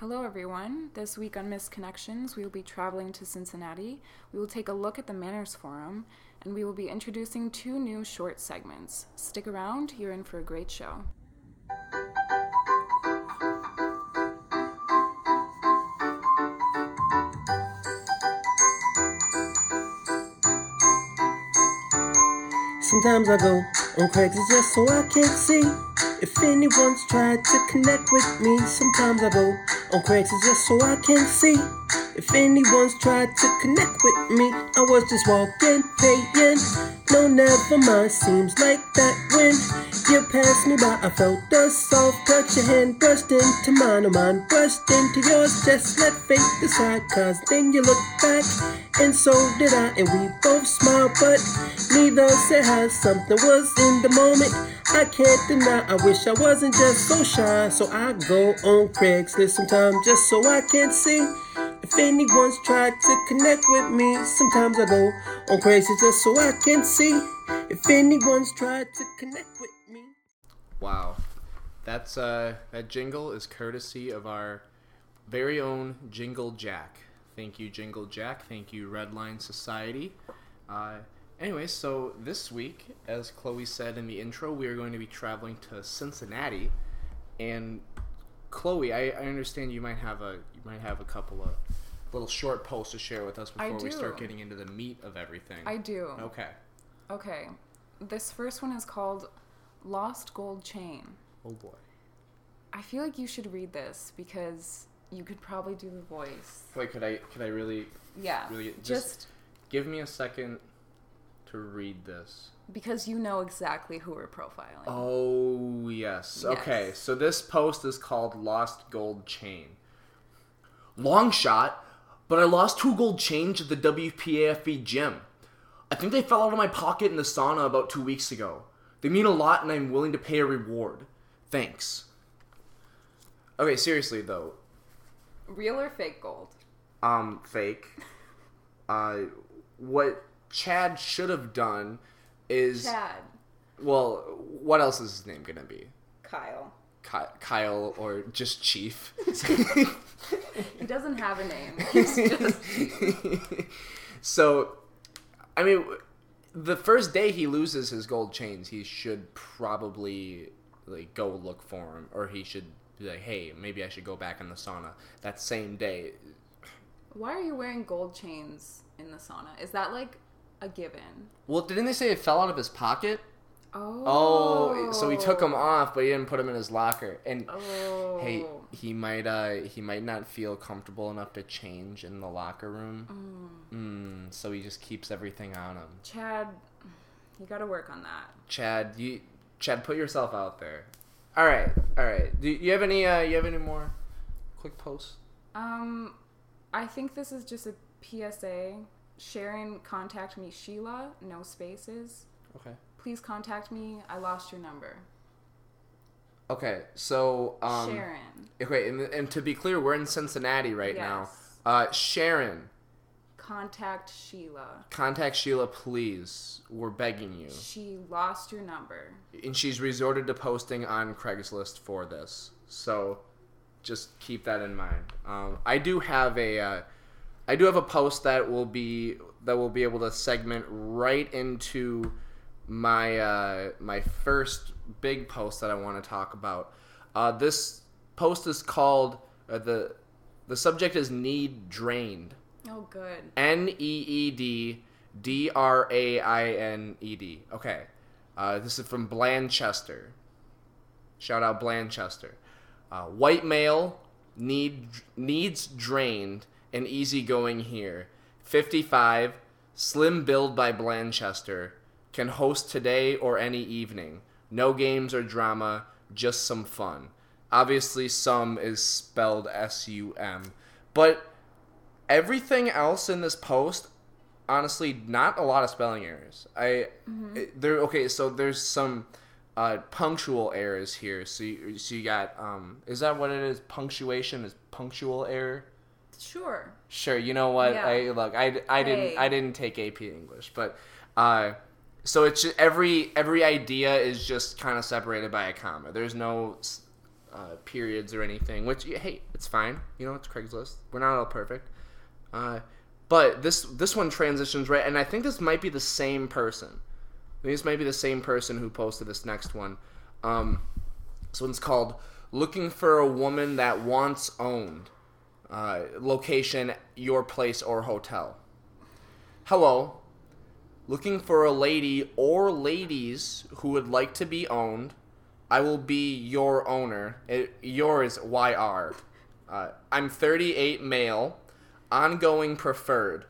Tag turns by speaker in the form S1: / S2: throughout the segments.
S1: Hello, everyone. This week on Missed Connections, we will be traveling to Cincinnati. We will take a look at the Manners Forum, and we will be introducing two new short segments. Stick around, you're in for a great show.
S2: Sometimes I go on Craigslist just so I can see if anyone's tried to connect with me. Sometimes I go on Craigslist just so I can see if anyone's tried to connect with me. I was just walking, paying. No, never mind. Seems like that when you passed me by, I felt the soft touch. Your hand brushed into mine, or mine brushed into yours. Just let fate decide, cause then you look back, and so did I, and we both smiled, but neither said how something was in the moment. I can't deny, I wish I wasn't just so shy. So I go on Craigslist sometimes just so I can see if anyone's tried to connect with me. Sometimes I go on Craigslist just so I can see if anyone's tried to connect with me.
S3: Wow. That's uh that jingle is courtesy of our very own Jingle Jack. Thank you, Jingle Jack. Thank you, Redline Society. Uh, anyway, so this week, as Chloe said in the intro, we are going to be traveling to Cincinnati. And Chloe, I, I understand you might have a you might have a couple of little short posts to share with us
S1: I
S3: before we start getting into the meat of everything.
S1: I do.
S3: Okay.
S1: Okay. This first one is called Lost Gold Chain.
S3: Oh boy.
S1: I feel like you should read this because you could probably do the voice.
S3: Wait, could I could I really
S1: Yeah.
S3: Really,
S1: just,
S3: just- give me a second to read this?
S1: because you know exactly who we're profiling.
S3: Oh, yes. Okay, so this post is called Lost Gold Chain. Long shot, but I lost two gold chains at the WPAFE E gym. I think they fell out of my pocket in the sauna about two weeks ago. They mean a lot and I'm willing to pay a reward. Thanks. Okay, seriously though,
S1: Real or fake gold?
S3: um, fake. Uh, what Chad should have done is
S1: Chad.
S3: well, what else is his name gonna be?
S1: Kyle.
S3: Ky- Kyle or just Chief.
S1: He doesn't have a name. He's just
S3: so, I mean, the first day he loses his gold chains, he should probably like go look for him, or he should be like, "Hey, maybe I should go back in the sauna." That same day,
S1: Why are you wearing gold chains in the sauna? Is that like a given?
S3: well, didn't they say it fell out of his pocket?
S1: Oh.
S3: Oh, so he took them off, but he didn't put them in his locker. And
S1: Oh.
S3: hey, he might uh he might not feel comfortable enough to change in the locker room. Mm, so he just keeps everything on him.
S1: Chad, you got to work on that.
S3: Chad, you Chad, put yourself out there. All right, all right. Do you have any uh you have any more quick posts?
S1: Um, I think this is just a PSA. Sharon, contact me, Sheila. No spaces.
S3: Okay.
S1: Please contact me. I lost your number.
S3: Okay, so um
S1: Sharon,
S3: okay, and, and to be clear, we're in Cincinnati right now.
S1: Yes.
S3: Uh Sharon,
S1: contact Sheila.
S3: contact Sheila please. We're begging you.
S1: She lost your number.
S3: and she's resorted to posting on Craigslist for this. So just keep that in mind. Um, I do have a uh, I do have a post that will be that will be able to segment right into my uh, my first big post that I want to talk about. Uh, this post is called uh, the the subject is need drained.
S1: Oh, good.
S3: N E E D D R A I N E D. Okay. Uh, this is from Blanchester. Shout out Blanchester. Uh, white male need needs drained and easygoing here. 55, slim build by Blanchester. Can host today or any evening. No games or drama, just some fun. Obviously, some is spelled S U M. But everything else in this post honestly not a lot of spelling errors i it- there okay so there's some uh, punctual errors here so you, so you got um is that what it is punctuation is punctual error
S1: Sure.
S3: sure you know what
S1: Yeah.
S3: i look i, I didn't
S1: Hey.
S3: i didn't take ap english but uh so it's ju- every every idea is just kind of separated by a comma there's no uh, periods or anything. Which hey, it's fine. You know, it's Craigslist. We're not all perfect. Uh, but this this one transitions right, and I think this might be the same person. I think this might be the same person who posted this next one. Um, this one's called "Looking for a Woman That Wants Owned." Uh, location: your place or hotel. Hello, looking for a lady or ladies who would like to be owned. I will be your owner. It, yours, YR. Uh, I'm 38 male, ongoing preferred.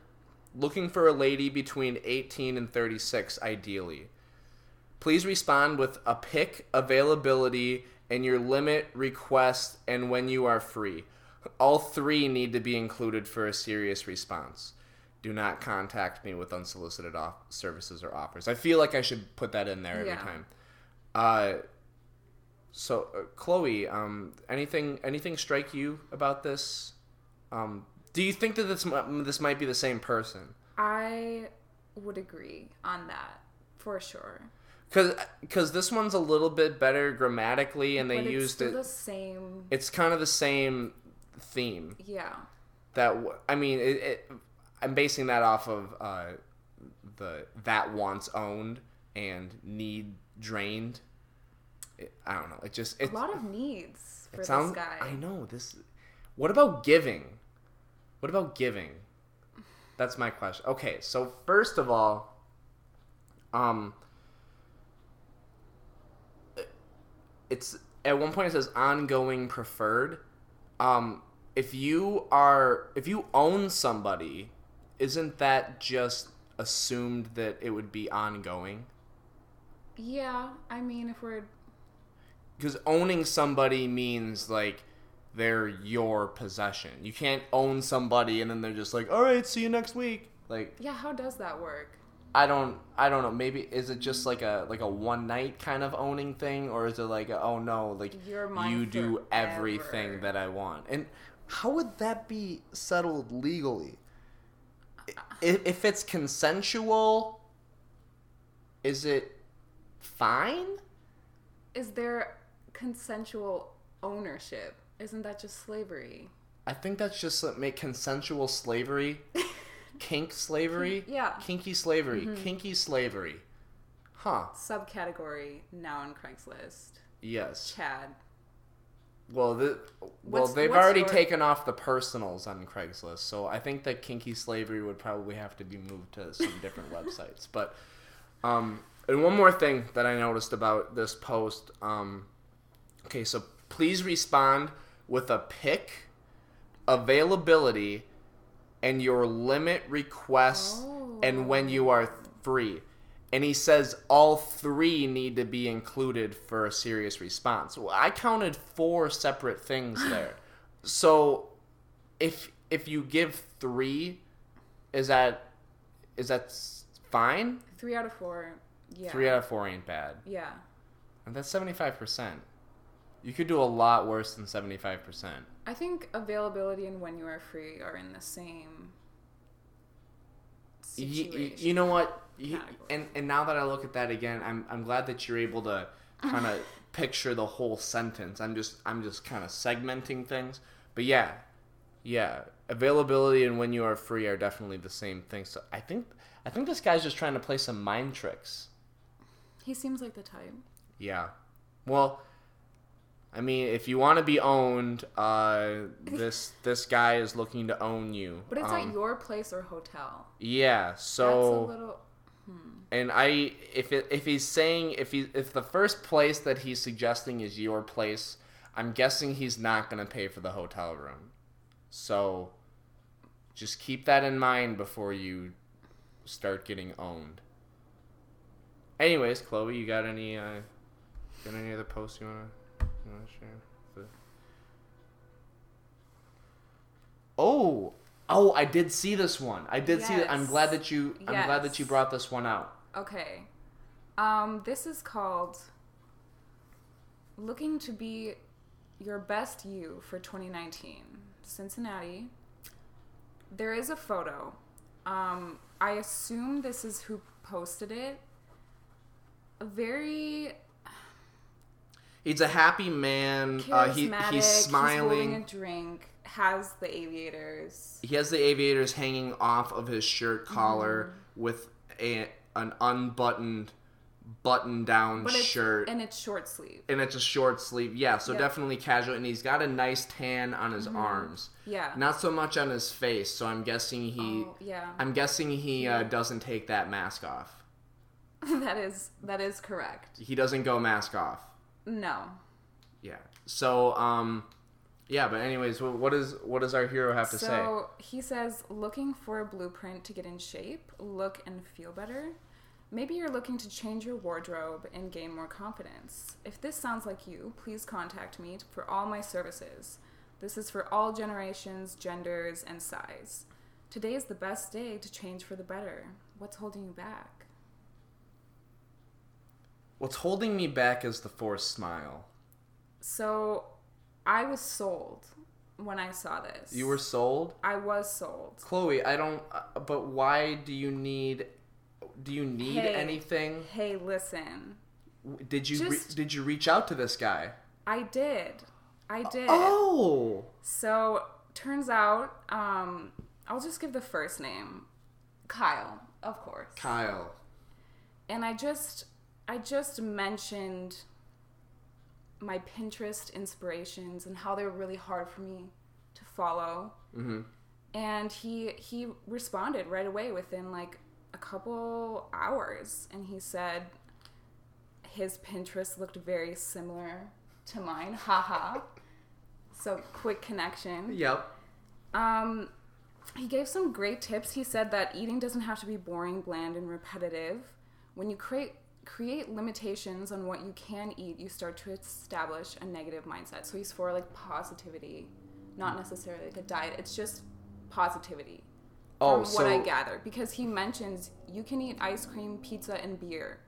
S3: Looking for a lady between 18 and 36, ideally. Please respond with a pick, availability, and your limit, request, and when you are free. All three need to be included for a serious response. Do not contact me with unsolicited off- services or offers. I feel like I should put that in there every
S1: Yeah.
S3: time. Uh, so, uh, Chloe, um, anything anything strike you about this? Um, do you think that this this might be the same person?
S1: I would agree on that for sure.
S3: Because this one's a little bit better grammatically, and they
S1: but it's
S3: used it.
S1: the same.
S3: It's kind of the same theme.
S1: Yeah.
S3: That I mean, it, it, I'm basing that off of uh, the that wants owned and need drained. It, I don't know. It just it,
S1: a lot of needs for
S3: sounds.
S1: this guy.
S3: I know this. What about giving? What about giving? That's my question. Okay, so first of all, um, it's at one point it says ongoing preferred. Um, if you are if you own somebody, isn't that just assumed that it would be ongoing?
S1: Yeah, I mean, if we're
S3: because owning somebody means like they're your possession. You can't own somebody and then they're just like, "All right, see you next week." Like
S1: yeah, how does that work?
S3: I don't I don't know. Maybe is it just like a like a one night kind of owning thing or is it like a, oh no, like you do everything that I want. And how would that be settled legally? If, if it's consensual, is it fine?
S1: Is there consensual ownership? Isn't that just slavery?
S3: I think that's just like, make consensual slavery, kink slavery.
S1: Yeah. Mm-hmm.
S3: Kinky slavery. Kinky slavery. Huh.
S1: Subcategory now on Craigslist.
S3: Yes.
S1: Chad.
S3: Well, the, well,
S1: What's-
S3: they've
S1: what's
S3: already
S1: your-
S3: taken off the personals on Craigslist, so I think that kinky slavery would probably have to be moved to some different websites. But, um, and one more thing that I noticed about this post. Um, okay, so please respond with a pick, availability, and your limit request, and when you are free. And he says all three need to be included for a serious response. Well, I counted four separate things there. so if if you give three, is that is that fine?
S1: Three out of four. Yeah.
S3: Three out of four ain't bad.
S1: Yeah.
S3: And that's seventy five percent. You could do a lot worse than seventy five percent.
S1: I think availability and when you are free are in the same situation.
S3: y- you know what?
S1: Category.
S3: and and now that I look at that again, I'm I'm glad that you're able to kind of picture the whole sentence. I'm just I'm just kind of segmenting things. But yeah, yeah, availability and when you are free are definitely the same thing. So I think I think this guy's just trying to play some mind tricks.
S1: He seems like the type.
S3: Yeah. Well, I mean, if you want to be owned, uh, this this guy is looking to own you.
S1: But it's
S3: Um,
S1: at your place or hotel.
S3: Yeah. So
S1: That's a little.
S3: And I, if it, if he's saying if he if the first place that he's suggesting is your place, I'm guessing he's not gonna pay for the hotel room. So, just keep that in mind before you start getting owned. Anyways, Chloe, you got any uh, got any other posts you wanna you wanna share? Oh, oh, I did see this one. I did see it. I'm glad that you. Yes. I'm glad that you brought this one out.
S1: Okay. Um, this is called Looking to Be Your Best You for 2019. Cincinnati. There is a photo. Um, I assume this is who posted it. A very
S3: He's a happy man. Uh, he,
S1: Charismatic.
S3: he's
S1: holding
S3: smiling.
S1: a drink. Has the aviators.
S3: he has the aviators hanging off of his shirt collar
S1: Mm-hmm.
S3: with a an unbuttoned button down
S1: But
S3: shirt
S1: and it's short sleeve.
S3: and it's a short sleeve yeah so
S1: Yep. Mm-hmm.
S3: definitely casual and he's got a nice tan on his arms
S1: Yeah.
S3: not so much on his face so i'm guessing he
S1: Oh, yeah.
S3: i'm guessing he uh, doesn't take that mask off
S1: that is that is correct.
S3: he doesn't go mask off
S1: No.
S3: yeah so um yeah but anyways wh- what is what does our hero have to say
S1: So he says, looking for a blueprint to get in shape, look and feel better. Maybe you're looking to change your wardrobe and gain more confidence. If this sounds like you, please contact me for all my services. This is for all generations, genders, and size. Today is the best day to change for the better. What's holding you back?
S3: what's holding me back is the forced smile
S1: So I was sold when I saw this.
S3: you were sold
S1: I was sold.
S3: Chloe, I don't. Uh, but why do you need? Do you need
S1: Hey.
S3: anything?
S1: Hey, listen.
S3: Did you re- did you reach out to this guy?
S1: I did. I did.
S3: Oh,
S1: So turns out, um, I'll just give the first name, Kyle, of course.
S3: Kyle.
S1: And I just, I just mentioned my Pinterest inspirations and how they're really hard for me to follow.
S3: Mm-hmm.
S1: And he he responded right away within like a couple hours, and he said his Pinterest looked very similar to mine. Haha. so quick connection.
S3: Yep.
S1: Um, he gave some great tips. He said that eating doesn't have to be boring, bland, and repetitive. When you create create limitations on what you can eat, you start to establish a negative mindset. So he's for like positivity, not necessarily like a diet. It's just positivity.
S3: Oh,
S1: from
S3: so
S1: what I gather, because he mentions you can eat ice cream, pizza, and beer,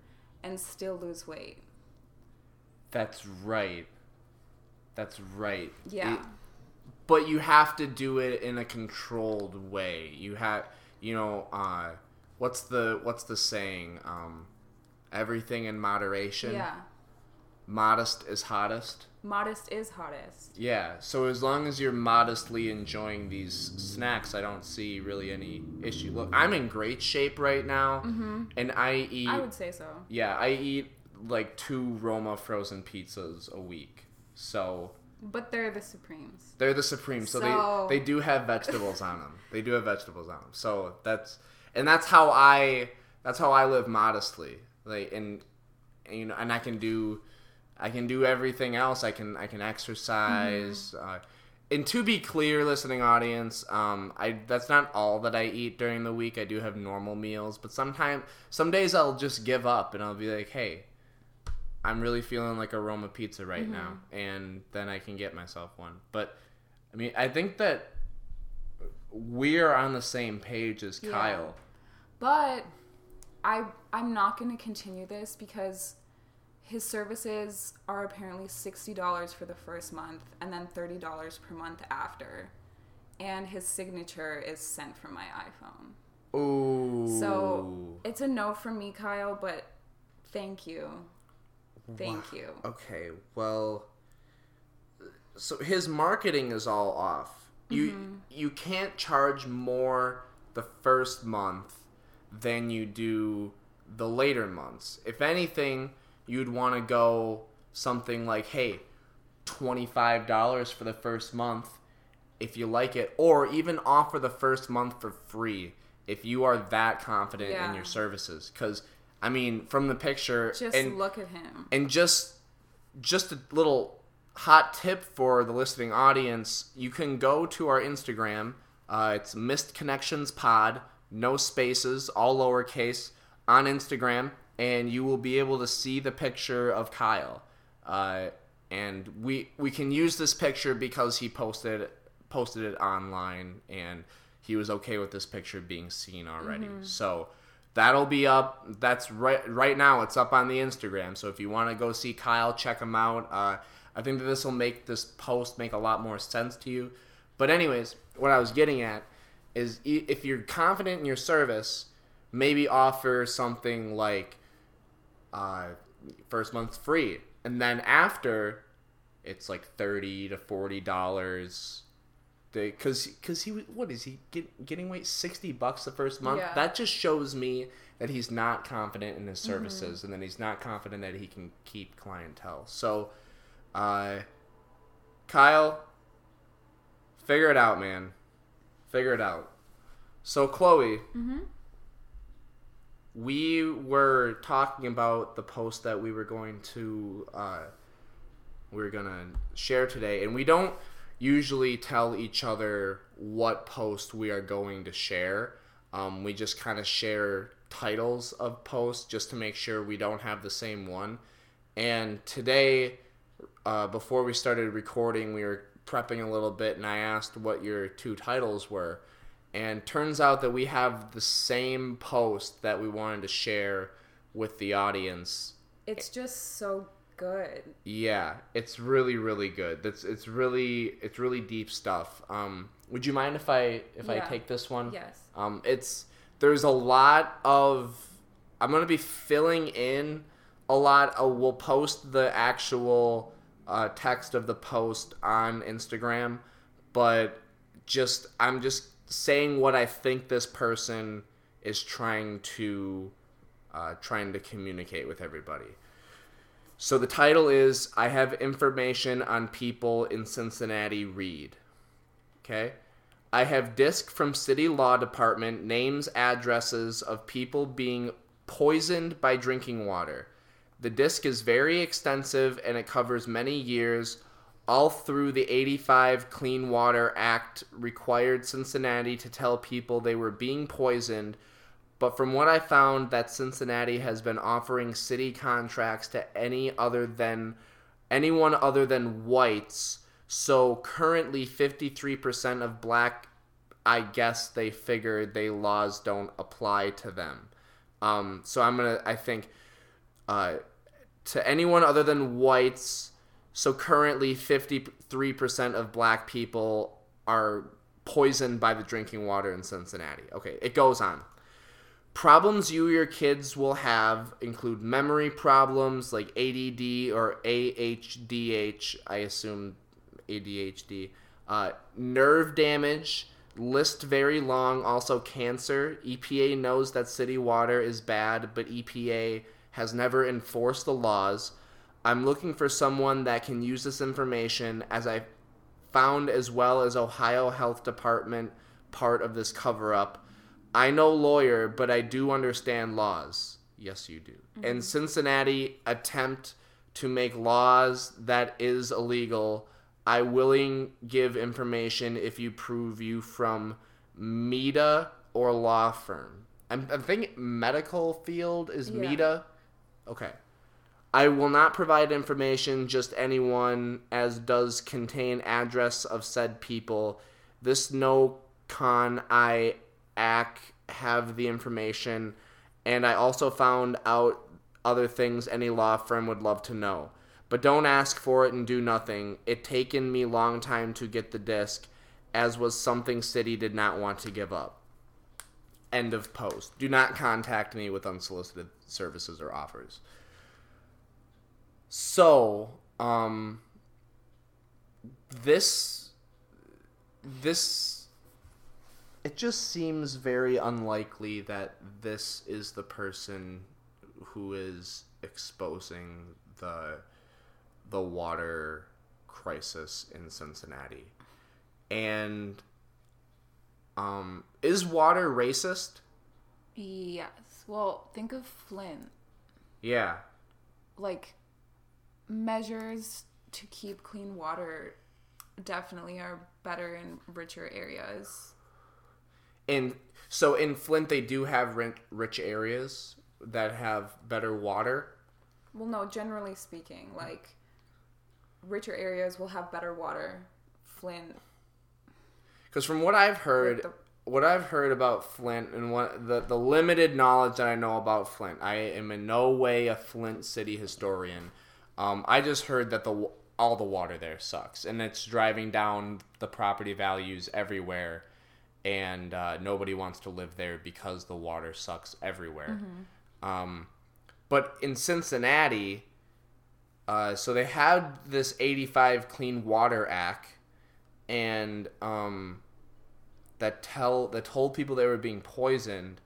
S1: and still lose weight.
S3: that's right. That's right.
S1: Yeah.
S3: It- but you have to do it in a controlled way. You have, you know, uh, what's the what's the saying? Um, everything in moderation.
S1: yeah.
S3: Modest is hottest.
S1: Modest is hottest.
S3: Yeah, so as long as you're modestly enjoying these snacks, I don't see really any issue. Look, I'm in great shape right now, and I eat.
S1: Mm-hmm. I would say so.
S3: yeah, I eat like two Roma frozen pizzas a week. So
S1: But they're the Supremes.
S3: they're the Supremes, So,
S1: So-
S3: they they do have vegetables on them. They do have vegetables on them. So that's and that's how I that's how I live modestly. Like and, and you know, and I can do I can do everything else. I can I can exercise. Uh, and to be clear, listening audience, um, I that's not all that I eat during the week. I do have normal meals, but sometimes some days I'll just give up and I'll be like, hey. I'm really feeling like a Roma pizza right now, and then I can get myself one. But I mean, I think that we're on the same page as
S1: Yeah.
S3: Kyle.
S1: But I I'm not going to continue this because his services are apparently $60 for the first month and then $30 per month after. And his signature is sent from my iPhone.
S3: Ooh.
S1: So it's a no from me, Kyle, but thank you. Thank you.
S3: Okay, well, so his marketing is all off. You
S1: Mm-hmm.
S3: you can't charge more the first month than you do the later months. If anything, you'd want to go something like, hey, twenty five dollars for the first month if you like it, or even offer the first month for free if you are that confident in your services. Because I mean, from the picture,
S1: Just
S3: and
S1: look at him.
S3: and just just a little hot tip for the listening audience you can go to our instagram uh, it's missed connections pod no spaces all lowercase on instagram and you will be able to see the picture of kyle. Uh, and we we can use this picture because he posted posted it online and he was okay with this picture being seen already. So that'll be up that's right right now it's up on the instagram. So if you want to go see kyle check him out. Uh, i think that this will make this post make a lot more sense to you. But anyways what i was getting at is if you're confident in your service maybe offer something like uh, first month free and then after, it's like thirty to forty dollars. Because because he what is he get, getting away sixty bucks the first month?
S1: Yeah.
S3: That just shows me that he's not confident in his services, and then he's not confident that he can keep clientele. So, uh, Kyle, figure it out, man. Figure it out. So Chloe, we were talking about the post that we were going to uh, we are gonna share today, and we don't usually tell each other what post we are going to share. Um, we just kind of share titles of posts just to make sure we don't have the same one. And today, uh, before we started recording, we were prepping a little bit, and I asked what your two titles were. And turns out that we have the same post that we wanted to share with the audience.
S1: It's just so good.
S3: Yeah, it's really really good. That's it's really it's really deep stuff. Um, would you mind if I if I take this one?
S1: Yes.
S3: Um, it's there's a lot of I'm gonna be filling in a lot. Of, we'll post the actual uh, text of the post on Instagram, but just I'm just saying what I think this person is trying to uh, trying to communicate with everybody. So the title is I have information on people in Cincinnati read. Okay? I have disc from city law department names addresses of people being poisoned by drinking water. The disc is very extensive and it covers many years. All through the 85 Clean Water Act required Cincinnati to tell people they were being poisoned, but from what I found that Cincinnati has been offering city contracts to any other than anyone other than whites. So currently 53% of black I guess they figured they laws don't apply to them. Um, so I'm gonna I think uh, to anyone other than whites. So currently 53% of black people are poisoned by the drinking water in Cincinnati. Okay, it goes on. Problems you your kids will have include memory problems like ADD or AHDH, I assume ADHD, uh, nerve damage, list very long, also cancer. EPA knows that city water is bad, but EPA has never enforced the laws. I'm looking for someone that can use this information as I found as well as Ohio Health Department part of this cover up. I know lawyer, but I do understand laws. Yes, you do. Mm-hmm. And Cincinnati attempt to make laws that is illegal. I willing give information if you prove you from MEDA or law firm. I'm, I'm thinking medical field is
S1: Yeah.
S3: MEDA. Okay. I will not provide information just anyone as does contain address of said people. This no con I ac have the information and I also found out other things any law firm would love to know. But don't ask for it and do nothing. It taken me long time to get the disc as was something city did not want to give up. End of post. Do not contact me with unsolicited services or offers. So, um, this, this, it just seems very unlikely that this is the person who is exposing the, the water crisis in Cincinnati. And, um, is water racist?
S1: Yes. Well, think of Flint.
S3: Yeah.
S1: Like, measures to keep clean water definitely are better in richer areas.
S3: And so in Flint, they do have rich, areas that have better water.
S1: Well, no, generally speaking, like, richer areas will have better water. Flint.
S3: Because from what I've heard,
S1: Like the-
S3: what I've heard about Flint and what the the limited knowledge that I know about Flint, I am in no way a Flint city historian. Um, I just heard that the all the water there sucks, and it's driving down the property values everywhere, and uh, nobody wants to live there because the water sucks everywhere. Um, but in Cincinnati, Uh, so they had this 85 Clean Water Act, and um, that tell that told people they were being poisoned.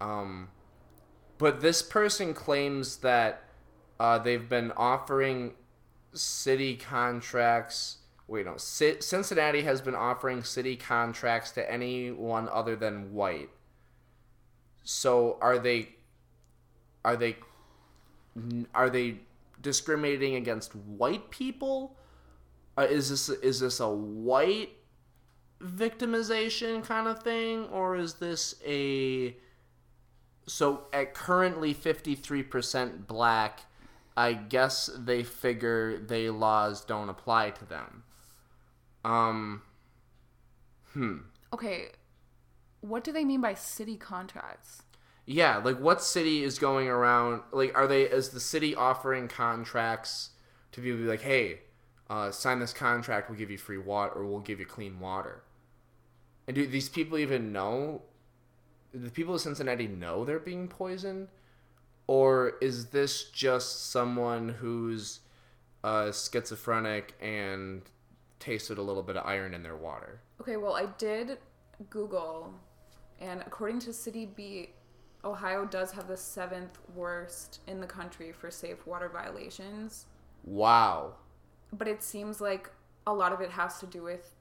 S3: Um, but this person claims that uh, they've been offering city contracts. Wait, no. C- Cincinnati has been offering city contracts to anyone other than white. So are they? Are they? Are they discriminating against white people? Uh, is this is this a white victimization kind of thing, or is this a so at currently fifty three percent black? I guess they figure they laws don't apply to them. Um. Hmm.
S1: Okay, what do they mean by city contracts?
S3: Yeah, like what city is going around? Like, are they is the city offering contracts to people? Be like, hey, uh, sign this contract. We'll give you free water, or we'll give you clean water. And do these people even know? The people of Cincinnati know they're being poisoned, or is this just someone who's uh, schizophrenic and tasted a little bit of iron in their water?
S1: Okay, well, I did Google, and according to CityBeat, Ohio does have the seventh worst in the country for safe water violations.
S3: Wow.
S1: But it seems like a lot of it has to do with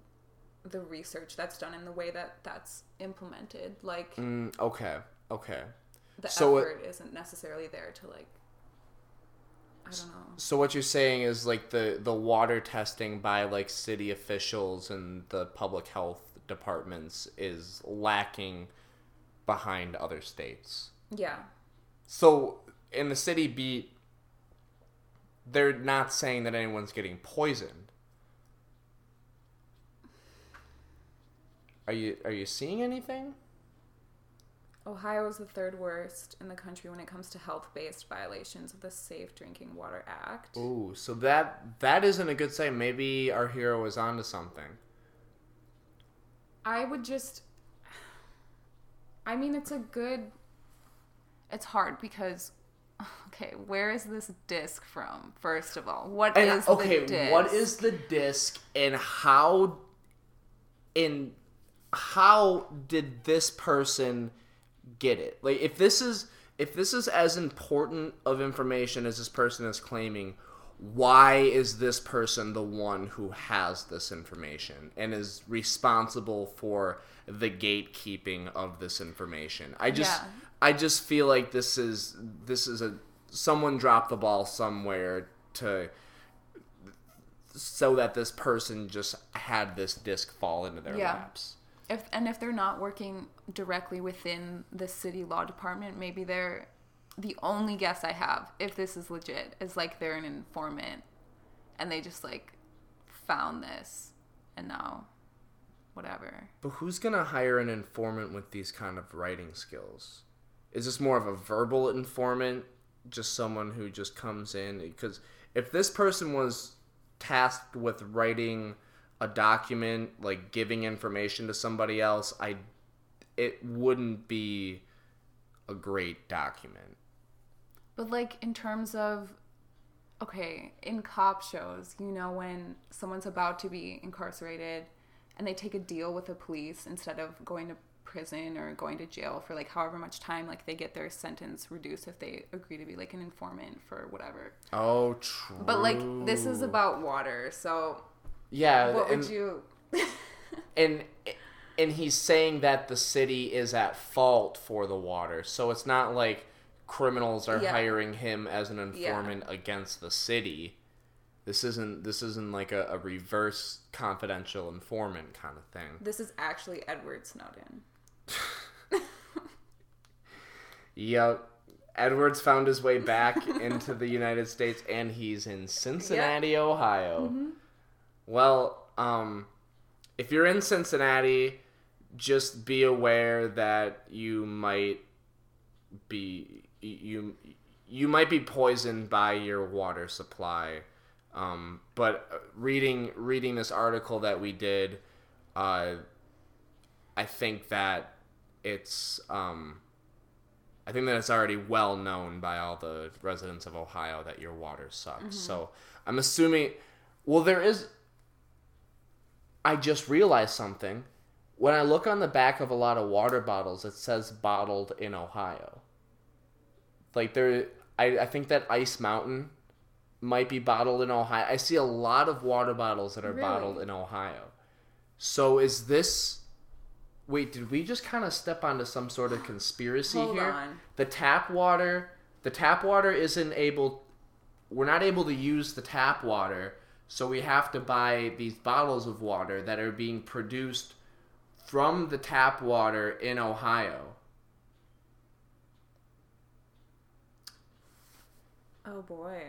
S1: the research that's done and the way that that's implemented. Like
S3: Mm, okay. Okay.
S1: the
S3: so
S1: effort isn't necessarily there to like. I don't know.
S3: So what you're saying is like the the water testing by like city officials and the public health departments is lacking behind other states.
S1: Yeah.
S3: So in the city beat they're not saying that anyone's getting poisoned. Are you are you seeing anything?
S1: Ohio is the third worst in the country when it comes to health-based violations of the Safe Drinking Water Act.
S3: Ooh, so that that isn't a good sign. Maybe our hero is onto something.
S1: I would just. I mean, it's a good. It's hard because. Okay, where is this disc from? First of all, what
S3: And
S1: is
S3: okay,
S1: the disc?
S3: what is the disc and how in how did this person get it? Like if this is if this is as important of information as this person is claiming, why is this person the one who has this information and is responsible for the gatekeeping of this information? I just
S1: Yeah.
S3: I just feel like this is this is a someone dropped the ball somewhere to so that this person just had this disc fall into their
S1: Yeah.
S3: laps.
S1: If and if they're not working directly within the city law department, maybe they're the only guess I have if this is legit is like they're an informant and they just like found this and now whatever.
S3: But who's gonna hire an informant with these kind of writing skills? Is this more of a verbal informant, just someone who just comes in? Because if this person was tasked with writing a document, like giving information to somebody else, I it wouldn't be a great document.
S1: But like in terms of okay, in cop shows, you know when someone's about to be incarcerated and they take a deal with the police instead of going to prison or going to jail for like however much time like they get their sentence reduced if they agree to be like an informant for whatever.
S3: Oh, true.
S1: But like this is about water, so
S3: yeah,
S1: what
S3: and,
S1: would you
S3: and and he's saying that the city is at fault for the water, so it's not like criminals are
S1: Yeah.
S3: hiring him as an informant against the city. This isn't this isn't like a, a reverse confidential informant kind of thing.
S1: This is actually Edward Snowden.
S3: Yep. Edwards found his way back into the United States and he's in Cincinnati, Ohio.
S1: Mm-hmm.
S3: Well, um if you're in Cincinnati, just be aware that you might be you you might be poisoned by your water supply. Um, but reading reading this article that we did, uh, I think that it's um, I I think that it's already well known by all the residents of Ohio that your water sucks. So I'm assuming. Well, there is. I just realized something. When I look on the back of a lot of water bottles, it says bottled in Ohio. Like there, I, I think that Ice Mountain might be bottled in Ohio. I see a lot of water bottles that are
S1: Really?
S3: bottled in Ohio. So is this? Wait, did we just kind of step onto some sort of conspiracy
S1: Hold
S3: here?
S1: on.
S3: The tap water, the tap water isn't able. We're not able to use the tap water, so we have to buy these bottles of water that are being produced from the tap water in Ohio.
S1: Oh boy.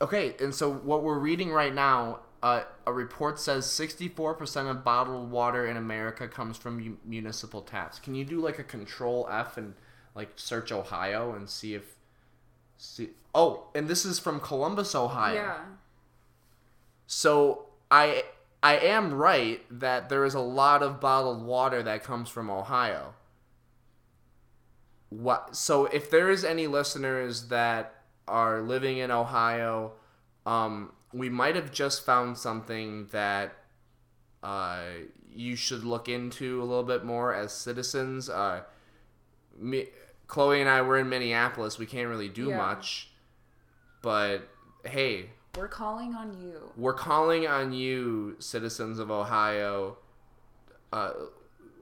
S3: Okay, and so what we're reading right now, uh, a report says 64% of bottled water in America comes from mu- municipal taps. Can you do like a control F and like search Ohio and see if see Oh, and this is from Columbus, Ohio.
S1: Yeah.
S3: So I I am right that there is a lot of bottled water that comes from Ohio. What so if there is any listeners that are living in Ohio, um, we might have just found something that uh, you should look into a little bit more as citizens. Uh, me, Chloe and I were in Minneapolis. We can't really do
S1: Yeah.
S3: much, but hey,
S1: We're calling on you.
S3: we're calling on you, citizens of Ohio. Uh,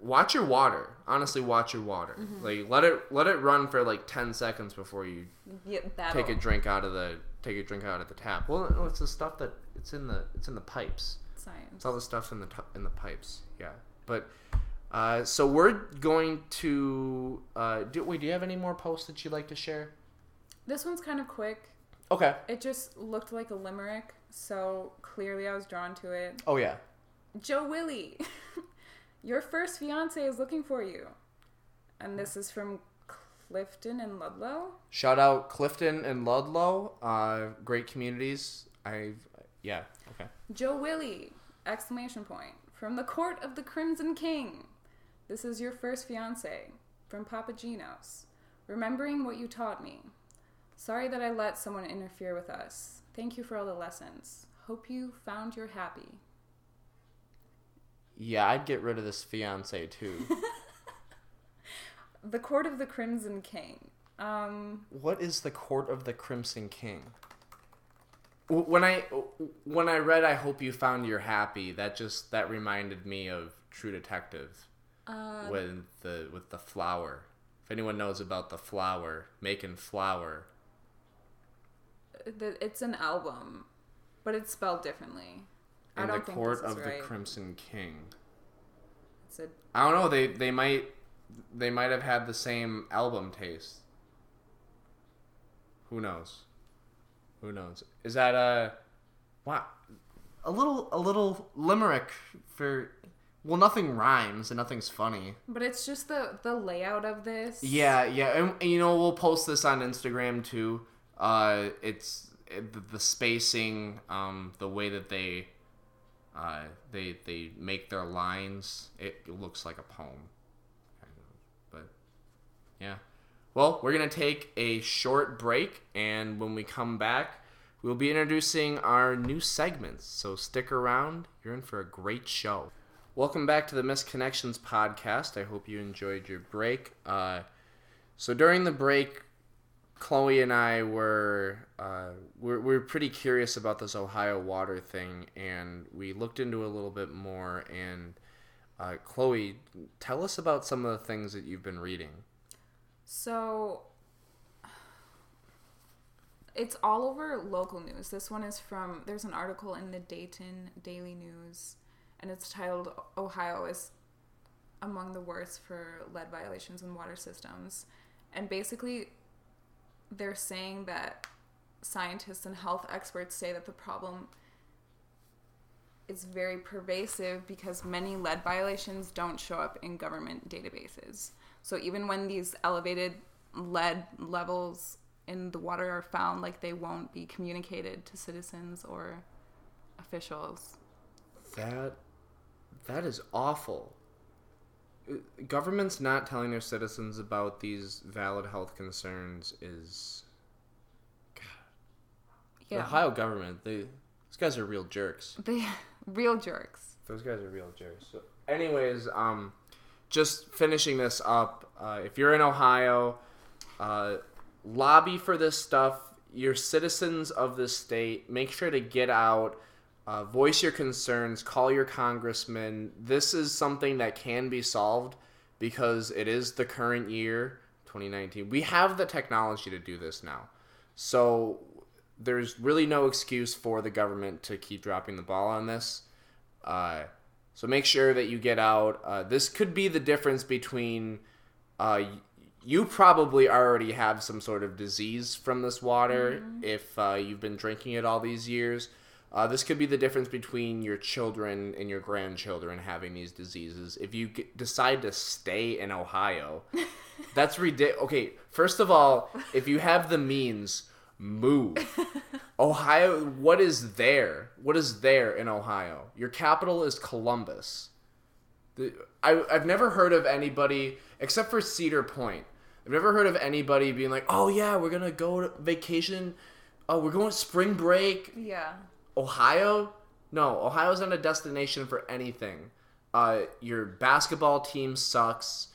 S3: watch your water. Honestly, watch your water. Like let it let it run for like ten seconds before you
S1: Yeah,
S3: take a drink out of the take a drink out of the tap. Well, no, it's the stuff that it's in the it's in the pipes.
S1: Science.
S3: It's all the stuff in the in the pipes. Yeah, but. Uh, so we're going to uh, do. Wait, do you have any more posts that you'd like to share?
S1: This one's kind of quick.
S3: Okay.
S1: It just looked like a limerick, so clearly I was drawn to it.
S3: Oh yeah.
S1: Joe Willie, your first fiance is looking for you. And this is from Clifton and Ludlow.
S3: Shout out Clifton and Ludlow, uh, great communities. I, yeah, okay.
S1: Joe Willie! Exclamation point. From the court of the Crimson King. This is your first fiance. From Papagenos. Remembering what you taught me. Sorry that I let someone interfere with us. Thank you for all the lessons. Hope you found your happy.
S3: Yeah, I'd get rid of this fiance too.
S1: The court of the Crimson King. Um,
S3: what is the court of the Crimson King? When I when I read "I hope you found your happy," that just that reminded me of True Detective
S1: uh,
S3: with the with the flower. If anyone knows about the flower, making flour,
S1: the, it's an album, but it's spelled differently. I
S3: in the
S1: don't think
S3: court of
S1: right.
S3: the Crimson King.
S1: It's a
S3: I don't know. They they might they might have had the same album taste. Who knows? Who knows? Is that a wow? A little a little limerick for well, nothing rhymes and nothing's funny.
S1: But it's just the the layout of this.
S3: Yeah, yeah, and, and, you know we'll post this on Instagram too. Uh, it's it, the, spacing, um, the way that they, uh, they they make their lines. It looks like a poem. But yeah, well, we're gonna take a short break, and when we come back, we'll be introducing our new segments. So stick around. You're in for a great show. Welcome back to the Missed Connections podcast. I hope you enjoyed your break. Uh, so during the break, Chloe and I were uh, we're, we're pretty curious about this Ohio water thing, and we looked into it a little bit more. And uh, Chloe, tell us about some of the things that you've been reading.
S1: So it's all over local news. This one is from there's an article in the Dayton Daily News and it's titled Ohio is among the worst for lead violations in water systems. And basically they're saying that scientists and health experts say that the problem is very pervasive because many lead violations don't show up in government databases. So even when these elevated lead levels in the water are found, like they won't be communicated to citizens or officials.
S3: That that is awful. Governments not telling their citizens about these valid health concerns is the
S1: Yeah.
S3: Ohio government. They these guys are real jerks.
S1: They real jerks.
S3: Those guys are real jerks. So, anyways, um, just finishing this up. Uh, if you're in Ohio, uh, lobby for this stuff. You're citizens of this state. Make sure to get out. Uh, voice your concerns. Call your congressman. This is something that can be solved because it is the current year, 2019. We have the technology to do this now. So there's really no excuse for the government to keep dropping the ball on this. Uh, so make sure that you get out. Uh, this could be the difference between uh, you probably already have some sort of disease from this water if uh, you've been drinking it all these years. Uh, this could be the difference between your children and your grandchildren having these diseases. If you g- decide to stay in Ohio, that's ridiculous. Okay, first of all, if you have the means, move. Ohio, what is there? What is there in Ohio? Your capital is Columbus. The, I, I've never heard of anybody, except for Cedar Point, I've never heard of anybody being like, oh yeah, we're going to go to vacation. Oh, we're going spring break.
S1: Yeah.
S3: Ohio? No, Ohio's not a destination for anything. Uh, your basketball team sucks.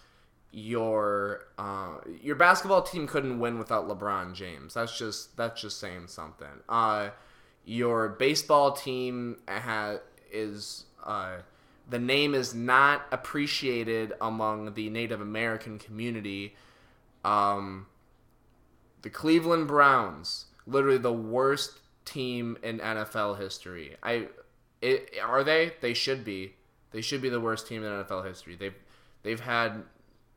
S3: Your uh, your basketball team couldn't win without LeBron James. That's just that's just saying something. Uh, your baseball team ha- is uh, the name is not appreciated among the Native American community. Um, the Cleveland Browns, literally the worst team in NFL history. I, it, are they? They should be. They should be the worst team in NFL history. They've they've had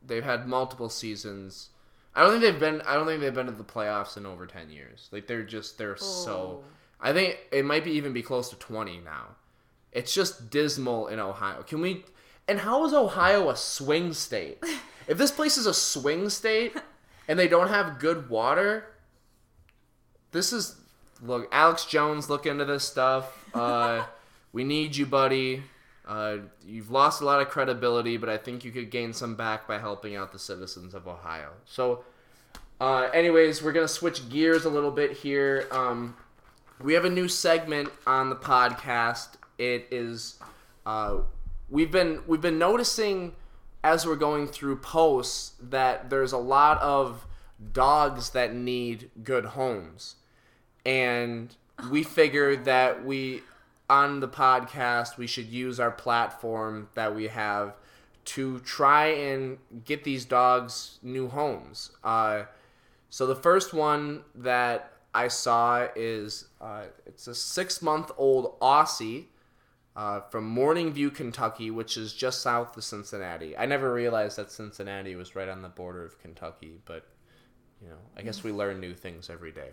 S3: they've had multiple seasons. I don't think they've been. I don't think they've been to the playoffs in over ten years. Like they're just they're so. Oh. I think it might be even be close to twenty now. It's just dismal in Ohio. Can we? And how is Ohio a swing state? if this place is a swing state and they don't have good water, this is look. Alex Jones, look into this stuff. Uh, we need you, buddy. Uh, you've lost a lot of credibility, but I think you could gain some back by helping out the citizens of Ohio. So, uh, anyways, we're gonna switch gears a little bit here. Um, we have a new segment on the podcast. It is uh, we've been we've been noticing as we're going through posts that there's a lot of dogs that need good homes, and we figured that we on the podcast we should use our platform that we have to try and get these dogs new homes. Uh, so the first one that I saw is uh, it's a six month old Aussie uh, from Morning View, Kentucky, which is just south of Cincinnati. I never realized that Cincinnati was right on the border of Kentucky, but you know, I guess we learn new things every day.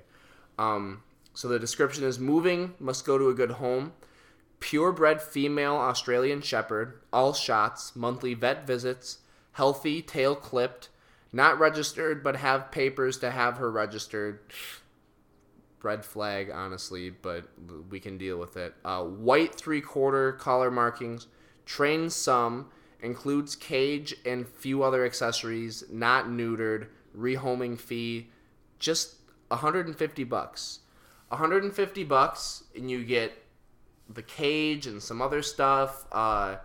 S3: Um, so the description is moving, must go to a good home. Purebred female Australian Shepherd, all shots, monthly vet visits, healthy, tail clipped, not registered, but have papers to have her registered. Red flag, honestly, but we can deal with it. Uh, white three quarter collar markings, trained some, includes cage and few other accessories, not neutered, rehoming fee, just 150 bucks. 150 bucks, and you get the cage and some other stuff. Uh,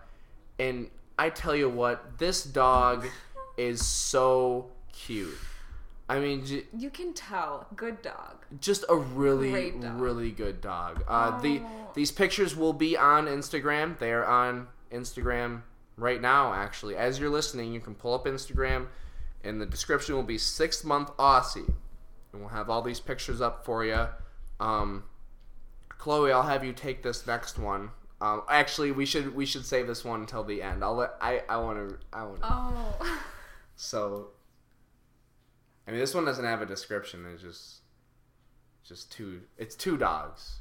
S3: and I tell you what, this dog is so cute. I mean, j-
S1: You can tell. Good dog.
S3: just a really,
S1: dog.
S3: really good dog. Uh, the
S1: Oh.
S3: these pictures will be on Instagram. They are on Instagram right now. Actually, as you're listening, you can pull up Instagram, and the description will be six month Aussie, and we'll have all these pictures up for you. Um, Chloe, I'll have you take this next one. Um, actually, we should we should save this one until the end. I'll let I I want to I want to.
S1: Oh.
S3: So, I mean, this one doesn't have a description. It's just, just two. It's two dogs.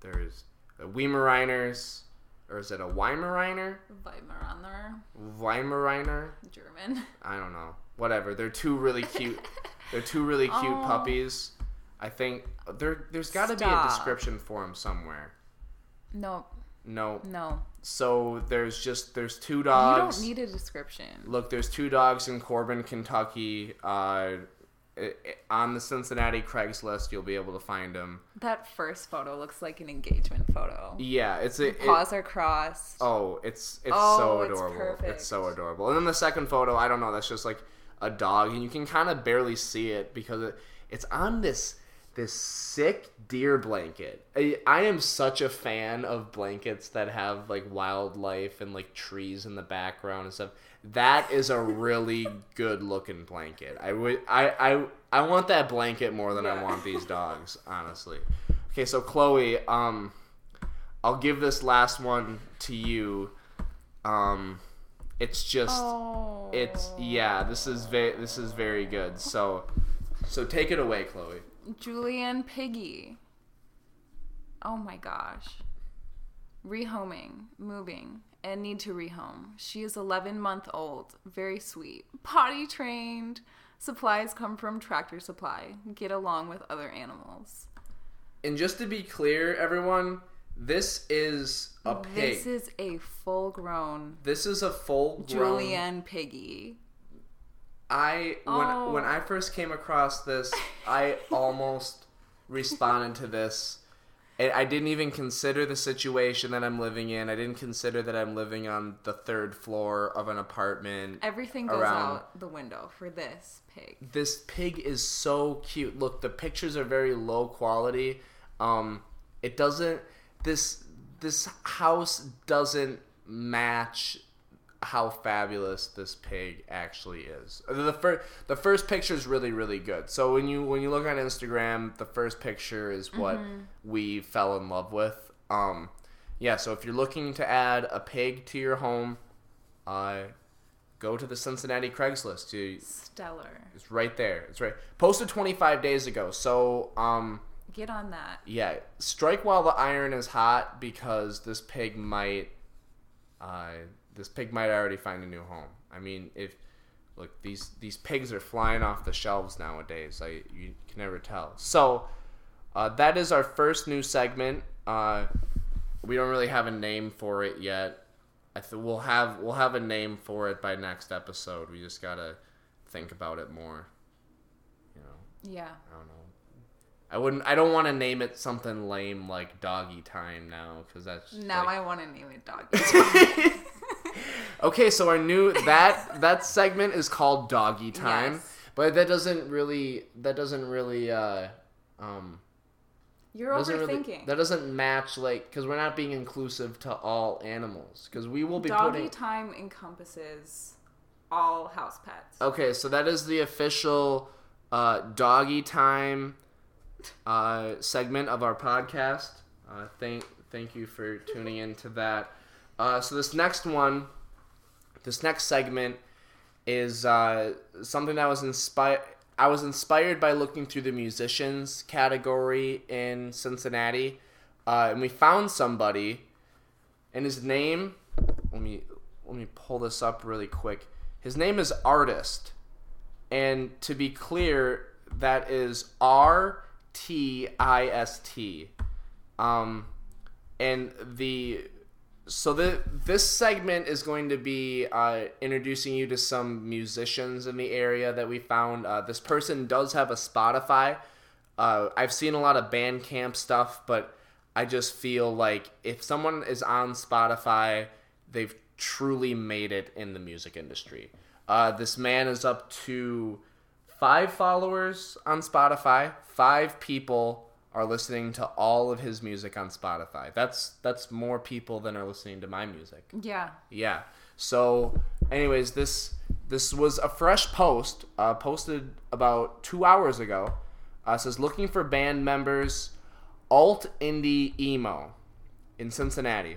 S3: There's a Weimaraner's, or is it a Weimaraner?
S1: Weimaraner.
S3: Weimaraner?
S1: German.
S3: I don't know. Whatever. They're two really cute. they're two really cute
S1: Oh.
S3: puppies. I think there. There's got to be a description for them somewhere.
S1: No,
S3: No.
S1: no.
S3: so there's just there's two dogs.
S1: You don't need a description.
S3: Look, there's two dogs in Corbin, Kentucky. Uh, on the Cincinnati Craigslist, you'll be able to find them.
S1: That first photo looks like an engagement photo.
S3: Yeah, it's a. it-
S1: Paws are crossed.
S3: oh, it's it's
S1: Oh,
S3: so adorable. It's,
S1: perfect.
S3: so adorable. And then the second photo, I don't know, that's just like a dog, and you can kind of barely see it because it, it's on this this sick deer blanket. I, I am such a fan of blankets that have like wildlife and like trees in the background and stuff. That is a really good looking blanket. I would I I I want that blanket more than I want these dogs, honestly. Okay, so Chloe, um I'll give this last one to you. Um it's just
S1: Oh.
S3: it's yeah, this is very this is very good. So so take it away, Chloe.
S1: Julian Piggy. Oh my gosh. Rehoming, moving, and need to rehome. She is 11 month old, very sweet, potty trained. Supplies come from Tractor Supply. Get along with other animals.
S3: And just to be clear, everyone, this is a pig.
S1: This is a full grown
S3: This is a full grown.
S1: Julian Piggy.
S3: I when
S1: Oh.
S3: when I first came across this, I almost responded to this. I didn't even consider the situation that I'm living in. I didn't consider that I'm living on the third floor of an apartment.
S1: Everything goes out the window for this pig.
S3: this pig is so cute. Look, the pictures are very low quality. Um, it doesn't. This this house doesn't match how fabulous this pig actually is. The first the first picture is really really good. So when you when you look on Instagram, the first picture is what we fell in love with. Um, yeah. So if you're looking to add a pig to your home, uh, go to the Cincinnati Craigslist. You,
S1: Stellar.
S3: it's right there. It's right. Posted 25 days ago. So, um,
S1: Get on that.
S3: yeah, strike while the iron is hot because this pig might, uh, this pig might already find a new home. I mean, if look these these pigs are flying off the shelves nowadays. I you can never tell. So, uh, that is our first new segment. Uh, we don't really have a name for it yet. I th- we'll have we'll have a name for it by next episode. We just gotta think about it more. You know.
S1: Yeah.
S3: I don't know. I wouldn't. I don't want to name it something lame like Doggy Time now, because that's just
S1: Now
S3: like-
S1: I want to name it dog.
S3: okay. So our new that that segment is called Doggy Time,
S1: Yes.
S3: but that doesn't really that doesn't really uh um
S1: You're
S3: doesn't really
S1: overthinking.
S3: that doesn't match like because we're not being inclusive to all animals because we will be
S1: Doggy
S3: putting
S1: time encompasses all house pets.
S3: Okay, so that is the official uh, doggy time uh, segment of our podcast. Uh, thank thank you for tuning in to that. Uh, so this next one, this next segment is uh, something that was inspired. I was inspired by looking through the musicians category in Cincinnati, uh, and we found somebody, and his name. Let me let me pull this up really quick. His name is Artist, and to be clear, that is R T I S T. Um, and the so the this segment is going to be uh, introducing you to some musicians in the area that we found. Uh, this person does have a Spotify. Uh, I've seen a lot of Bandcamp stuff, but I just feel like if someone is on Spotify, they've truly made it in the music industry. Uh, this man is up to five followers on Spotify. Five people are listening to all of his music on Spotify. That's that's more people than are listening to my music.
S1: Yeah.
S3: Yeah. So, anyways, this this was a fresh post uh, posted about two hours ago. Uh, says looking for band members, alt indie emo, in Cincinnati.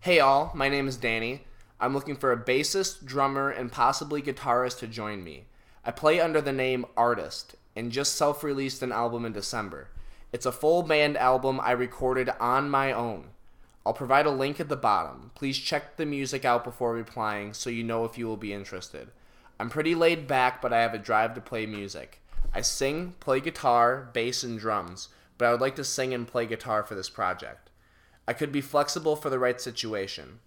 S3: Hey all, my name is Danny. I'm looking for a bassist, drummer, and possibly guitarist to join me. I play under the name Artist and just self released an album in December. It's a full band album I recorded on my own. I'll provide a link at the bottom. Please check the music out before replying so you know if you will be interested. I'm pretty laid back, but I have a drive to play music. I sing, play guitar, bass, and drums, but I would like to sing and play guitar for this project. I could be flexible for the right situation.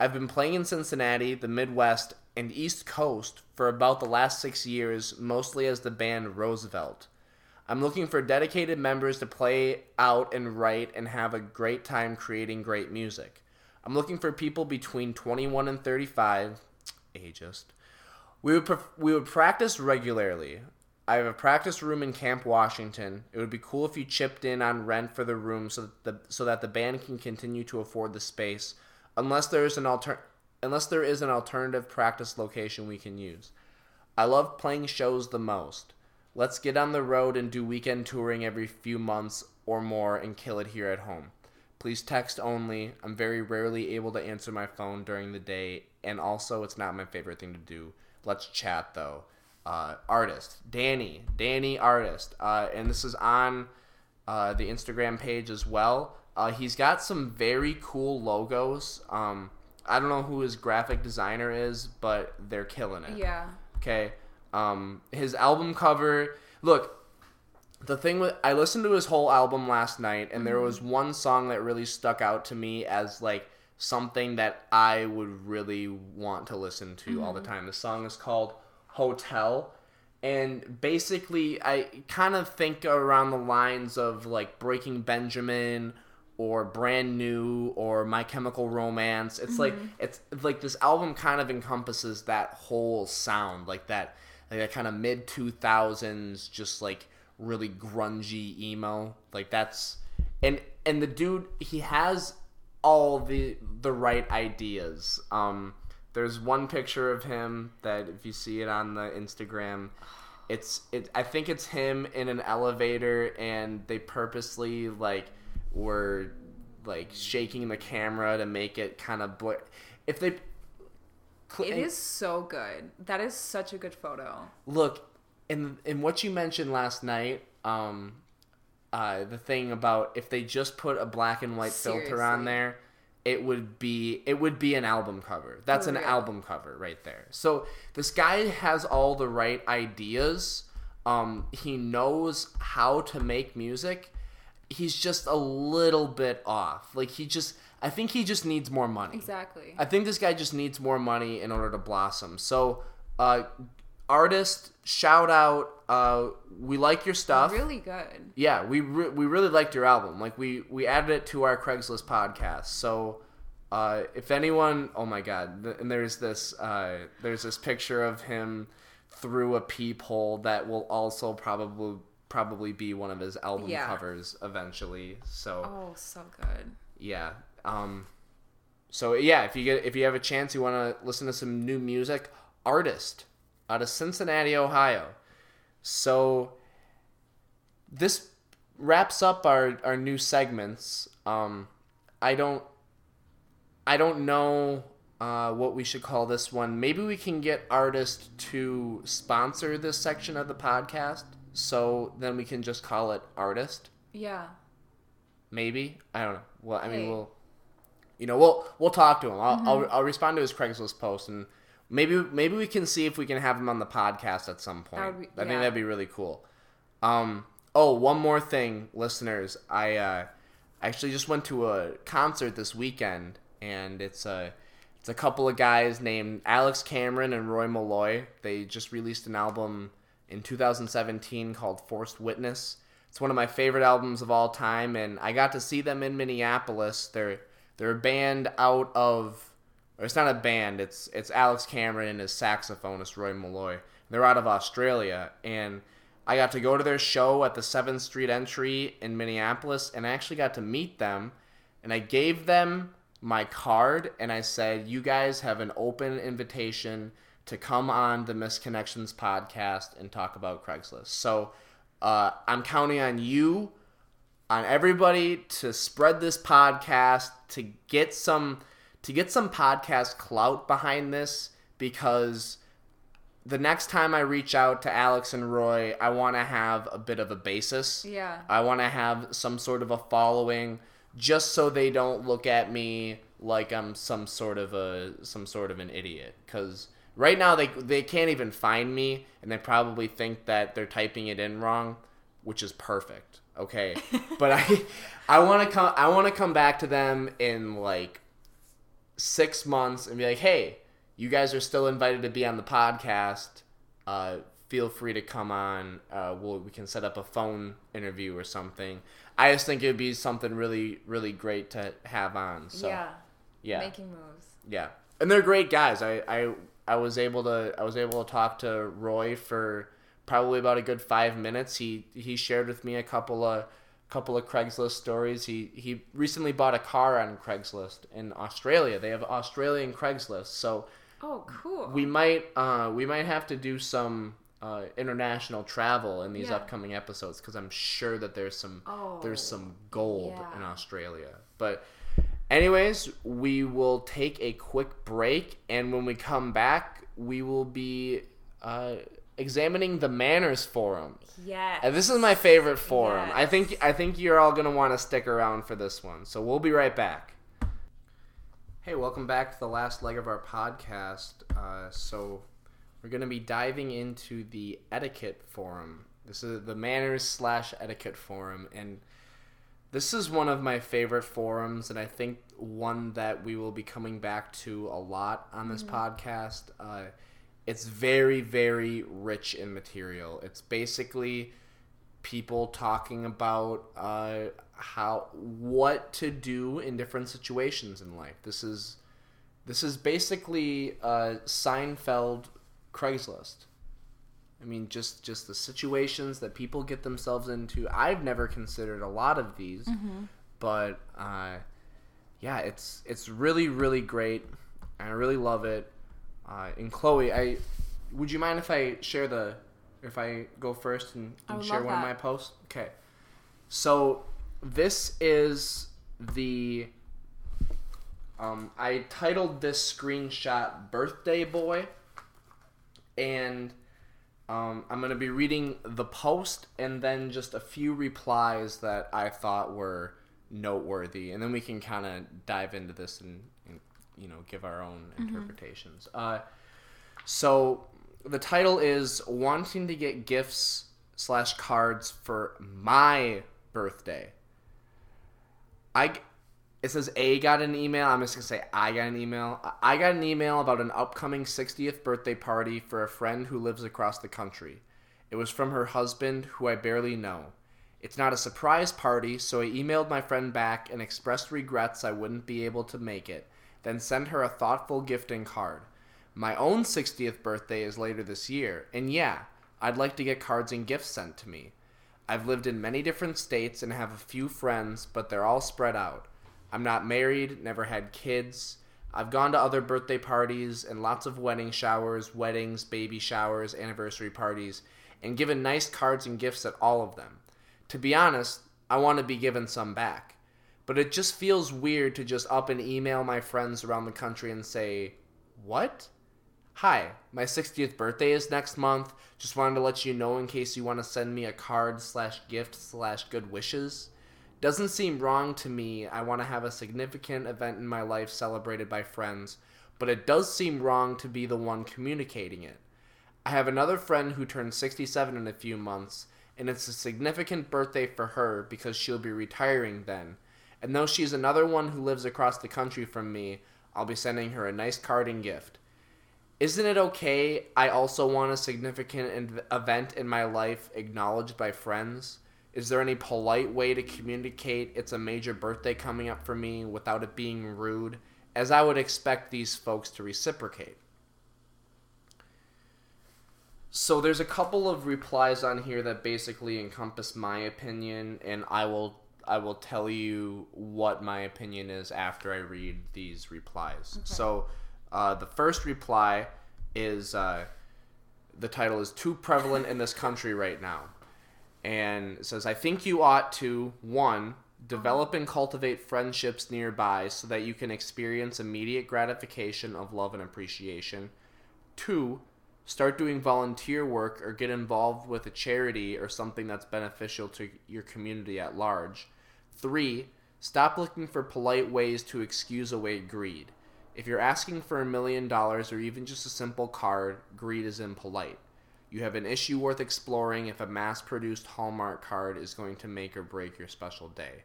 S3: I've been playing in Cincinnati, the Midwest, and East Coast for about the last six years, mostly as the band Roosevelt. I'm looking for dedicated members to play out and write and have a great time creating great music. I'm looking for people between 21 and 35, ageist. We would pref- we would practice regularly. I have a practice room in Camp Washington. It would be cool if you chipped in on rent for the room so that the, so that the band can continue to afford the space, unless there is an alter- unless there is an alternative practice location we can use. I love playing shows the most. Let's get on the road and do weekend touring every few months or more and kill it here at home. Please text only. I'm very rarely able to answer my phone during the day, and also it's not my favorite thing to do. Let's chat though. Uh, artist Danny, Danny artist, uh, and this is on uh, the Instagram page as well. Uh, he's got some very cool logos. Um, I don't know who his graphic designer is, but they're killing it.
S1: Yeah.
S3: Okay. Um, his album cover. Look, the thing with I listened to his whole album last night, and there was one song that really stuck out to me as like something that I would really want to listen to all the time. The song is called Hotel. And basically, I kind of think around the lines of like Breaking Benjamin or Brand New or My Chemical Romance. It's like it's like this album kind of encompasses that whole sound, like that like that kind of mid two thousands, just like really grungy emo. Like that's and and the dude he has all the the right ideas. Um, there's one picture of him that if you see it on the Instagram, it's it. I think it's him in an elevator, and they purposely like were like shaking the camera to make it kind of blur. If they
S1: It is so good. That is such a good photo.
S3: look in in what you mentioned last night um uh the thing about if they just put a black and white filter on there it would be it would be an album cover that's
S1: For
S3: an
S1: real.
S3: album cover right there so this guy has all the right ideas um he knows how to make music he's just a little bit off like he just i think he just needs more money
S1: Exactly.
S3: I think this guy just needs more money in order to blossom. So, uh, artist, shout out. Uh, we like your stuff.
S1: really good.
S3: Yeah, we re- we really liked your album. Like we we added it to our Craigslist podcast. So, uh, if anyone, oh my god, th- and there's this uh, there's this picture of him through a peephole that will also probably probably be one of his album
S1: Yeah.
S3: covers eventually. So
S1: Oh, so good.
S3: yeah um so yeah if you get if you have a chance you want to listen to some new music artist out of cincinnati ohio so this wraps up our our new segments um i don't i don't know uh, what we should call this one maybe we can get artist to sponsor this section of the podcast so then we can just call it artist
S1: Yeah.
S3: Maybe I don't know. Well, I mean,
S1: Hey.
S3: we'll, you know, we'll we'll talk to him. I'll, I'll I'll respond to his Craigslist post and maybe maybe we can see if we can have him on the podcast at some point.
S1: Be-
S3: I think that'd be really cool. Um. Oh, one more thing, listeners. I uh, actually just went to a concert this weekend, and it's a it's a couple of guys named Alex Cameron and Roy Molloy. They just released an album in 2017 called Forced Witness. It's one of my favorite albums of all time, and I got to see them in Minneapolis. They're they're a band out of, or it's not a band. It's it's Alex Cameron and his saxophonist Roy Molloy. They're out of Australia, and I got to go to their show at the Seventh Street Entry in Minneapolis, and I actually got to meet them, and I gave them my card, and I said, "You guys have an open invitation to come on the Missed Connections podcast and talk about Craigslist." So uh, I'm counting on you, on everybody to spread this podcast to get some to get some podcast clout behind this because the next time I reach out to Alex and Roy, I want to have a bit of a basis.
S1: Yeah.
S3: I want to have some sort of a following just so they don't look at me like I'm some sort of a some sort of an idiot cuz right now they they can't even find me and they probably think that they're typing it in wrong, which is perfect. okay? but I I want to come I want to come back to them in like 6 months and be like, "Hey, you guys are still invited to be on the podcast. Uh, feel free to come on. Uh, we'll, we can set up a phone interview or something." I just think it'd be something really really great to have on. So
S4: yeah.
S3: yeah.
S4: Making moves.
S3: Yeah, and they're great guys. I, I I was able to I was able to talk to Roy for probably about a good five minutes. He he shared with me a couple of couple of Craigslist stories. He he recently bought a car on Craigslist in Australia. They have Australian Craigslist, so
S4: Oh, cool.
S3: we might uh we might have to do some uh, international travel in these
S4: Yeah.
S3: upcoming episodes because I'm sure that there's some
S4: Oh,
S3: there's some gold in. Australia. But anyways, we will take a quick break, and when we come back, we will be uh, examining the Manners Forum.
S4: yes.
S3: And this is my favorite forum. I think I think you're all gonna want to stick around for this one. So we'll be right back. Hey, welcome back to the last leg of our podcast. Uh, so we're gonna be diving into the etiquette forum. This is the manners slash etiquette forum, and this is one of my favorite forums, and I think one that we will be coming back to a lot on this podcast. Uh, it's very, very rich in material. It's basically people talking about uh, how what to do in different situations in life. This is this is basically uh, Seinfeld Craigslist. I mean, just just the situations that people get themselves into. I've never considered a lot of these, but uh, yeah, it's it's really really great. and I really love it. Uh, and Chloe, I would you mind if I share the if I go first and, and share one of my posts? Okay, so this is the um, I titled this screenshot "Birthday Boy," and um, I'm gonna be reading the post and then just a few replies that I thought were noteworthy, and then we can kind of dive into this and, and you know give our own interpretations. Uh, so the title is "Wanting to get gifts slash cards for my birthday." I it says A got an email. I'm just gonna say I got an email. I- got an email about an upcoming 60th birthday party for a friend who lives across the country. It was from her husband, who I barely know. It's not a surprise party, so I emailed my friend back and expressed regrets I wouldn't be able to make it, then sent her a thoughtful gifting card. My own 60th birthday is later this year, and yeah, I'd like to get cards and gifts sent to me. I've lived in many different states and have a few friends, but they're all spread out. I'm not married, never had kids. I've gone to other birthday parties and lots of wedding showers, weddings, baby showers, anniversary parties, and given nice cards and gifts at all of them. To be honest, I want to be given some back. But it just feels weird to just up and email my friends around the country and say, What? Hi, my 60th birthday is next month. Just wanted to let you know in case you want to send me a card slash gift slash good wishes. Doesn't seem wrong to me. I want to have a significant event in my life celebrated by friends, but it does seem wrong to be the one communicating it. I have another friend who turns 67 in a few months, and it's a significant birthday for her because she'll be retiring then. And though she's another one who lives across the country from me, I'll be sending her a nice card and gift. Isn't it okay? I also want a significant en- event in my life acknowledged by friends. Is there any polite way to communicate it's a major birthday coming up for me without it being rude, as I would expect these folks to reciprocate? So there's a couple of replies on here that basically encompass my opinion, and I will I will tell you what my opinion is after I read these replies. So uh, the first reply is uh, the title is too prevalent in this country right now, and says I think you ought to one develop and cultivate friendships nearby so that you can experience immediate gratification of love and appreciation. Two, start doing volunteer work or get involved with a charity or something that's beneficial to your community at large. Three, stop looking for polite ways to excuse away greed. If you're asking for a million dollars or even just a simple card, greed is impolite. You have an issue worth exploring if a mass produced Hallmark card is going to make or break your special day.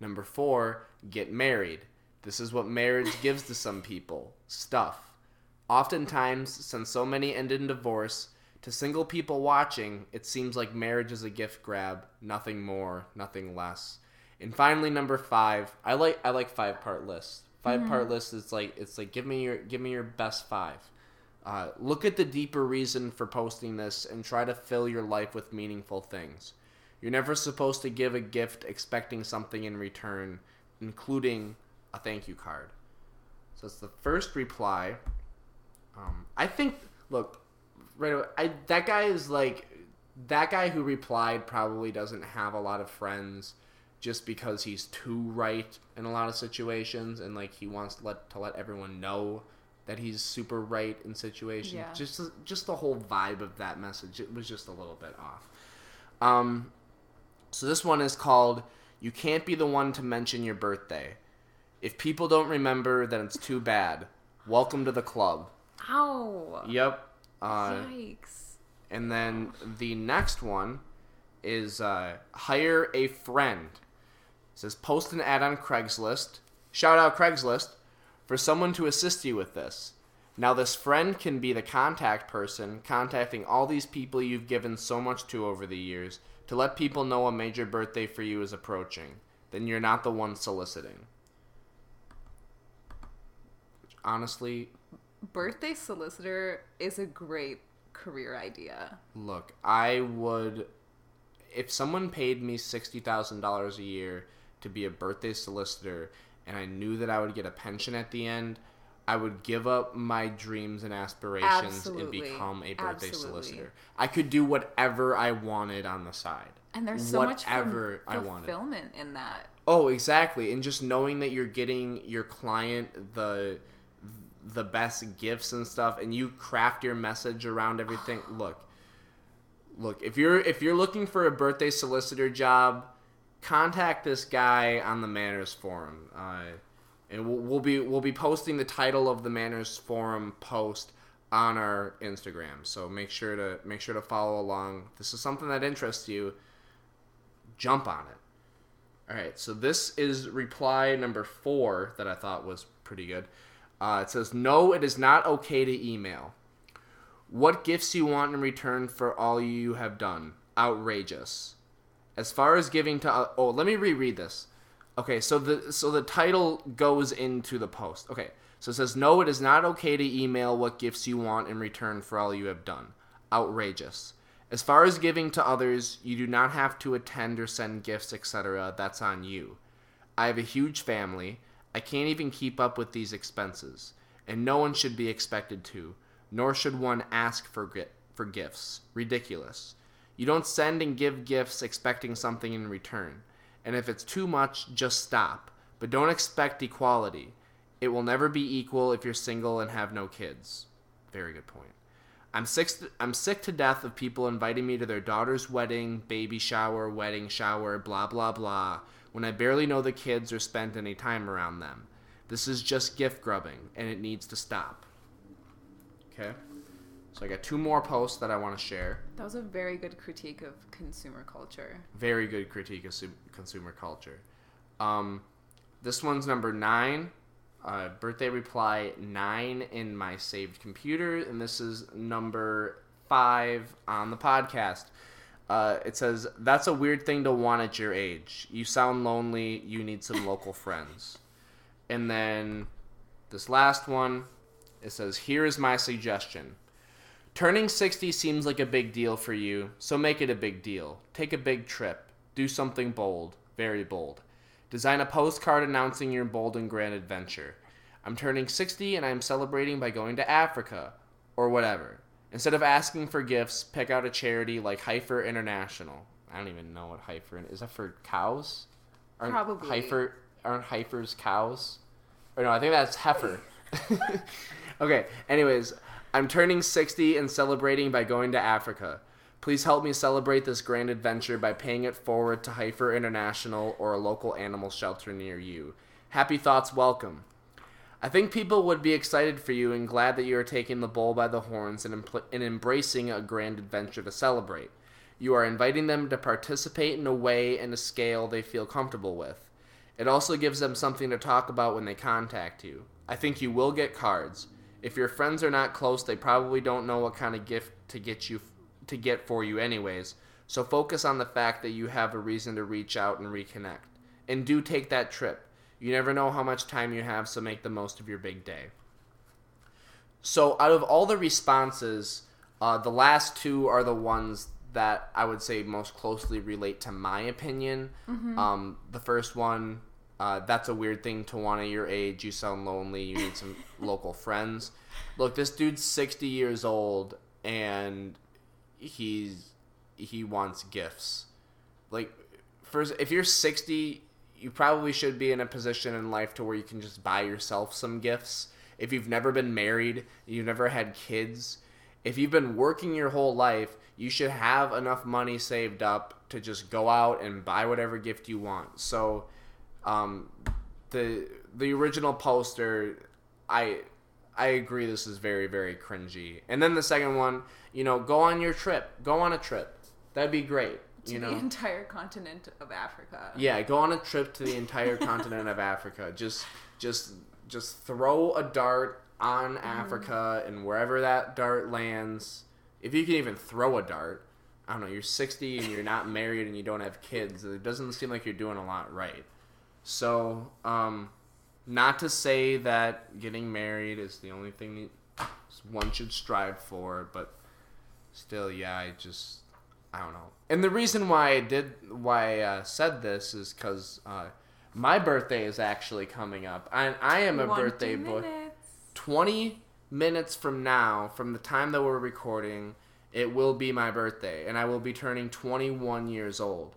S3: Number four, get married. This is what marriage gives to some people stuff. Oftentimes, since so many end in divorce, to single people watching, it seems like marriage is a gift grab, nothing more, nothing less. And finally, number five, I like I like five part lists. 5 part mm. list is like it's like give me your give me your best five. Uh, look at the deeper reason for posting this and try to fill your life with meaningful things. You're never supposed to give a gift expecting something in return, including a thank you card. So it's the first reply. Um, I think, look, right away, I, that guy is like, that guy who replied probably doesn't have a lot of friends just because he's too right in a lot of situations and like he wants to let to let everyone know that he's super right in situations.
S1: Yeah.
S3: Just just the whole vibe of that message it was just a little bit off. Um so this one is called You Can't Be the One to Mention Your Birthday. If people don't remember, then it's too bad. Welcome to the club.
S1: Ow.
S3: Yep. Uh,
S1: Yikes.
S3: and then the next one is uh, hire a friend. It says post an ad on Craigslist. Shout out Craigslist for someone to assist you with this. Now this friend can be the contact person contacting all these people you've given so much to over the years to let people know a major birthday for you is approaching. Then you're not the one soliciting. Which honestly,
S4: Birthday solicitor is a great career idea.
S3: Look, I would if someone paid me sixty thousand dollars a year to be a birthday solicitor and I knew that I would get a pension at the end, I would give up my dreams and aspirations
S4: Absolutely.
S3: and become a birthday
S4: Absolutely.
S3: solicitor. I could do whatever I wanted on the side.
S4: And there's so much
S3: whatever I wanted.
S4: fulfillment in that.
S3: Oh, exactly. And just knowing that you're getting your client the the best gifts and stuff and you craft your message around everything. Look. Look, if you're if you're looking for a birthday solicitor job, contact this guy on the Manners forum. Uh, and we'll, we'll be we'll be posting the title of the Manners forum post on our Instagram. So make sure to make sure to follow along. If this is something that interests you, jump on it. All right, so this is reply number four that I thought was pretty good. Uh, it says, No, it is not okay to email. What gifts you want in return for all you have done? Outrageous. As far as giving to oh, let me reread this. Okay, so the so the title goes into the post. Okay, so it says no, it is not okay to email what gifts you want in return for all you have done. Outrageous. As far as giving to others, you do not have to attend or send gifts, etc. That's on you. I have a huge family. I can't even keep up with these expenses, and no one should be expected to, nor should one ask for for gifts. Ridiculous. You don't send and give gifts expecting something in return. And if it's too much, just stop. But don't expect equality. It will never be equal if you're single and have no kids. Very good point. I'm sick. I'm sick to death of people inviting me to their daughter's wedding, baby shower, wedding shower, blah blah blah, when I barely know the kids or spent any time around them. This is just gift grubbing, and it needs to stop. Okay. So I got two more posts that I want to share.
S4: That was a very good critique of consumer culture.
S3: Very good critique of su- consumer culture. Um, this one's number nine. Uh, birthday reply nine in my saved computer, and this is number five on the podcast. Uh, it says, That's a weird thing to want at your age. You sound lonely. You need some local friends. And then this last one, it says, Here is my suggestion. Turning 60 seems like a big deal for you, so make it a big deal. Take a big trip. Do something bold, very bold. Design a postcard announcing your bold and grand adventure. I'm turning 60 and I'm celebrating by going to Africa, or whatever. Instead of asking for gifts, pick out a charity like Heifer International. I don't even know what Heifer is. Is that for cows? Aren't
S4: Probably.
S3: Heifer aren't Heifers cows? Or no, I think that's heifer. okay. Anyways, I'm turning 60 and celebrating by going to Africa. Please help me celebrate this grand adventure by paying it forward to Heifer International or a local animal shelter near you. Happy thoughts welcome. I think people would be excited for you and glad that you are taking the bull by the horns and, empl- and embracing a grand adventure to celebrate. You are inviting them to participate in a way and a scale they feel comfortable with. It also gives them something to talk about when they contact you. I think you will get cards. If your friends are not close, they probably don't know what kind of gift to get you to get for you anyways. So focus on the fact that you have a reason to reach out and reconnect. And do take that trip. You never know how much time you have, so make the most of your big day. So, out of all the responses, uh, the last two are the ones that I would say most closely relate to my opinion. Um, the first one, uh, that's a weird thing to want at your age. You sound lonely. You need some local friends. Look, this dude's 60 years old and he's he wants gifts. Like, first, if you're 60, you probably should be in a position in life to where you can just buy yourself some gifts. If you've never been married, you've never had kids, if you've been working your whole life, you should have enough money saved up to just go out and buy whatever gift you want. So, um, the the original poster, I I agree this is very very cringy. And then the second one, you know, go on your trip, go on a trip. That'd be great.
S4: To
S3: You
S4: the
S3: know,
S4: entire continent of Africa.
S3: yeah, go on a trip to the entire continent of Africa. Just just just throw a dart on Africa and wherever that dart lands, if you can even throw a dart, I don't know, you're 60 and you're not married and you don't have kids, it doesn't seem like you're doing a lot right. So, um not to say that getting married is the only thing one should strive for, but still, yeah, I just I don't know. And the reason why I did why I uh, said this is because uh, my birthday is actually coming up. I I am a birthday boy. Twenty minutes from now, from the time that we're recording, it will be my birthday, and I will be turning twenty one years old.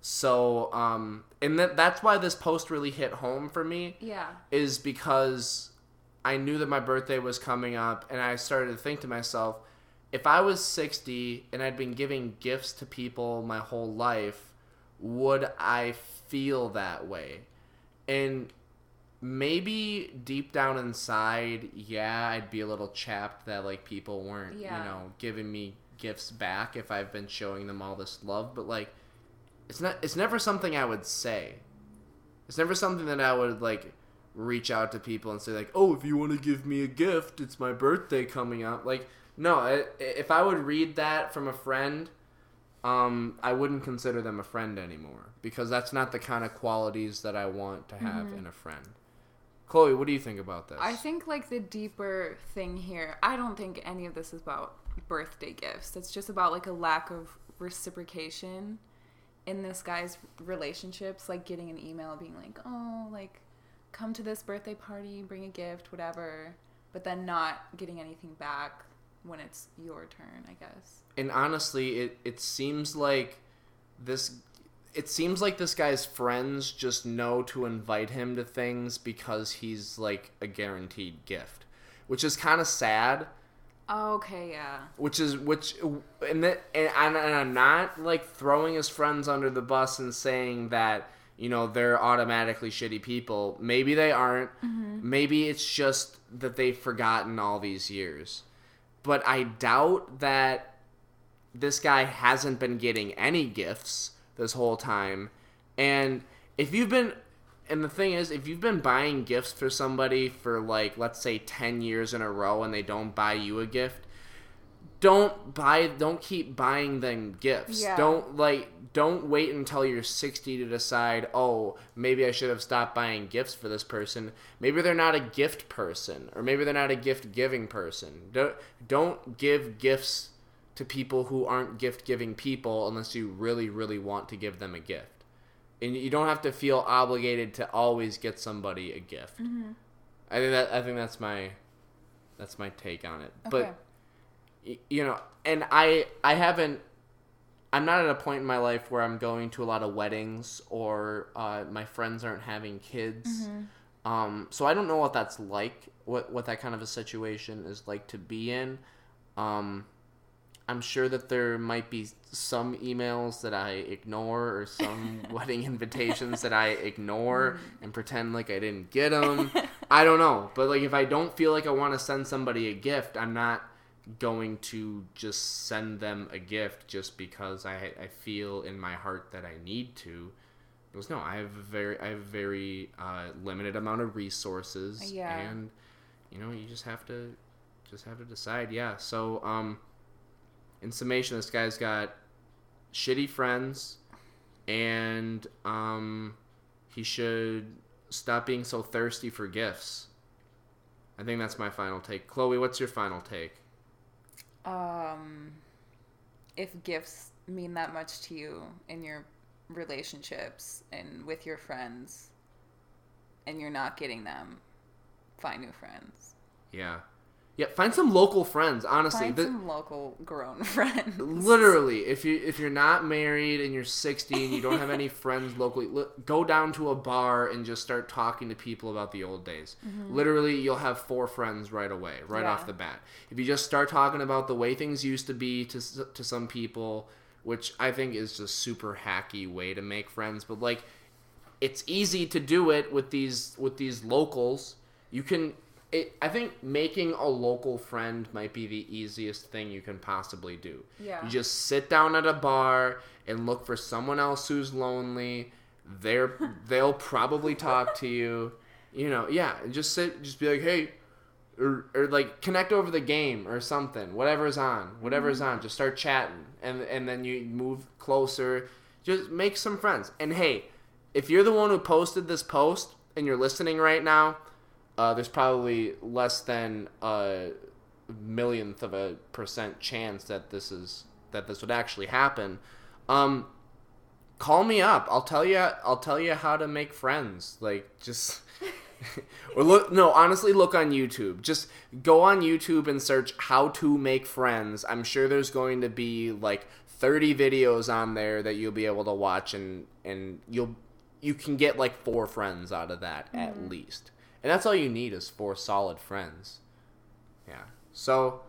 S3: So, um, and that that's why this post really hit home for me
S4: Yeah.
S3: is because I knew that my birthday was coming up, and I started to think to myself, if I was 60 and I'd been giving gifts to people my whole life, would I feel that way? And maybe deep down inside, yeah, I'd be a little chapped that like people weren't,
S4: Yeah.
S3: you know, giving me gifts back if I've been showing them all this love, but like it's not it's never something I would say. It's never something that I would like reach out to people and say like, "Oh, if you want to give me a gift, it's my birthday coming up." Like, no, I, if I would read that from a friend, um, I wouldn't consider them a friend anymore because that's not the kind of qualities that I want to have in a friend. Chloe, what do you think about this?
S1: I think like the deeper thing here, I don't think any of this is about birthday gifts. It's just about like a lack of reciprocation in this guy's relationships, like getting an email being like, "Oh, like come to this birthday party, bring a gift, whatever," but then not getting anything back when it's your turn, I guess.
S3: and honestly, it it seems like this. It seems like this guy's friends just know to invite him to things because he's like a guaranteed gift, which is kind of sad.
S1: Oh, okay, yeah.
S3: Which is which, and that, and, and I'm not like throwing his friends under the bus and saying that you know they're automatically shitty people. Maybe they aren't. Mm-hmm. Maybe it's just that they've forgotten all these years. But I doubt that this guy hasn't been getting any gifts this whole time. And if you've been and the thing is, if you've been buying gifts for somebody for like let's say 10 years in a row and they don't buy you a gift, don't buy don't keep buying them gifts.
S1: Yeah.
S3: Don't like don't wait until you're 60 to decide, "Oh, maybe I should have stopped buying gifts for this person." Maybe they're not a gift person or maybe they're not a gift-giving person. Don't don't give gifts to people who aren't gift-giving people unless you really really want to give them a gift. And you don't have to feel obligated to always get somebody a gift. I think that I think that's my that's my take on it. But
S1: Okay.
S3: y- you know and i i haven't i'm not at a point in my life where i'm going to a lot of weddings or uh, my friends aren't having kids um, so i don't know what that's like what what that kind of a situation is like to be in um, i'm sure that there might be some emails that i ignore or some wedding invitations that i ignore and pretend like i didn't get them I don't know, but like if I don't feel like I want to send somebody a gift, I'm not going to just send them a gift just because I I feel in my heart that I need to. Because no, I have a very I have a very uh, limited amount of resources,
S1: Yeah.
S3: and you know you just have to just have to decide. Yeah. So um, in summation, this guy's got shitty friends, and um, he should stop being so thirsty for gifts. I think that's my final take. Chloe, what's your final take?
S1: Um, if gifts mean that much to you in your relationships and with your friends, and you're not getting them, find new friends.
S3: Yeah. Yeah, find some local friends, honestly.
S1: Find
S3: The-
S1: some local grown friends.
S3: literally, if you if you're not married and you're 60 and you don't have any friends locally, li- go down to a bar and just start talking to people about the old days. Mm-hmm. Literally, you'll have four friends right away, right
S1: Yeah.
S3: off the bat. If you just start talking about the way things used to be to to some people, which I think is just super hacky way to make friends, but like it's easy to do it with these with these locals. You can it, I think making a local friend might be the easiest thing you can possibly do.
S1: Yeah.
S3: You just sit down at a bar and look for someone else who's lonely. They're they'll probably talk to you. You know, yeah, and just sit just be like, "Hey, or, or like connect over the game or something whatever's on whatever's mm-hmm. on just start chatting and and then you move closer just make some friends and hey if you're the one who posted this post and you're listening right now uh, there's probably less than a millionth of a percent chance that this is that this would actually happen. Um call me up. I'll tell you i'll tell you how to make friends. Like just or look no honestly look on youtube. Just go on youtube and search how to make friends. I'm sure there's going to be like 30 videos on there that you'll be able to watch and and you'll you can get like four friends out of that at least and that's all you need is four solid friends yeah so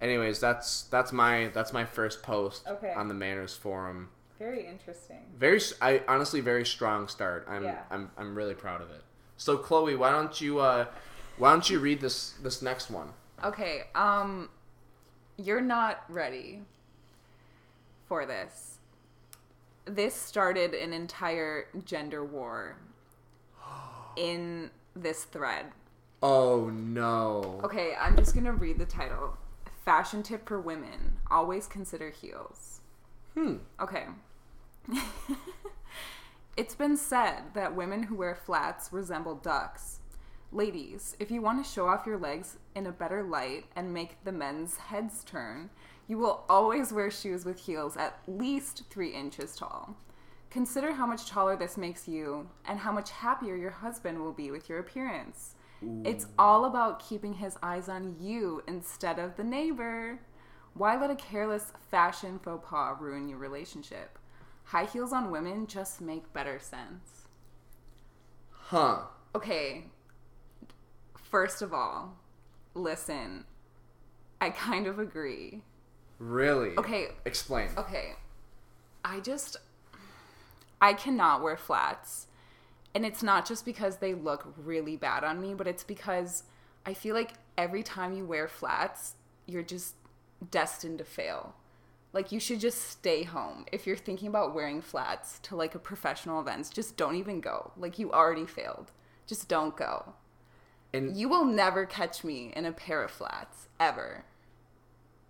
S3: anyways that's that's my that's my first post
S1: Okay.
S3: on the manners forum
S1: Very interesting.
S3: very I honestly very strong start i'm
S1: Yeah.
S3: i'm i'm really proud of it so chloe why don't you uh why don't you read this this next one
S1: Okay, um you're not ready for this. This started an entire gender war in this thread.
S3: oh no
S1: Okay, I'm just to read the title. Fashion tip for women: always consider heels.
S3: hmm
S1: Okay. it's been said that women who wear flats resemble ducks. Ladies, if you want to show off your legs in a better light and make the men's heads turn, you will always wear shoes with heels at least three inches tall. Consider how much taller this makes you and how much happier your husband will be with your appearance. It's all about keeping his eyes on you instead of the neighbor. Why let a careless fashion faux pas ruin your relationship? High heels on women just make better sense.
S3: huh
S1: Okay, first of all, listen, I kind of agree.
S3: really
S1: Okay,
S3: explain
S1: okay, I just, I cannot wear flats. And it's not just because they look really bad on me, but it's because I feel like every time you wear flats, you're just destined to fail. Like you should just stay home. If you're thinking about wearing flats to like a professional events, just don't even go. Like you already failed. Just don't go.
S3: and
S1: You will never catch me in a pair of flats ever.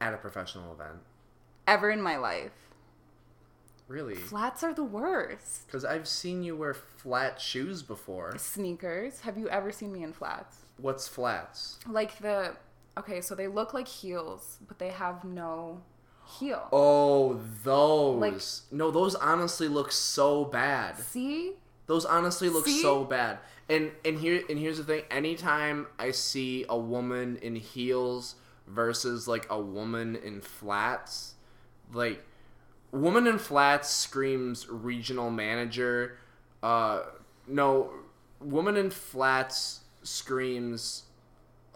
S3: at a professional event
S1: Ever in my life.
S3: Really
S1: Flats are the worst.
S3: because i've seen you wear flat shoes before
S1: Sneakers. Have you ever seen me in flats?
S3: what's flats
S1: Like the okay, so they look like heels, but they have no heel.
S3: oh those
S1: Like-
S3: no those honestly look so bad
S1: See?
S3: Those honestly look
S1: See?
S3: so bad. And and here and here's the thing. Anytime I see a woman in heels versus like a woman in flats, like woman in flats screams regional manager. Uh no, woman in flats screams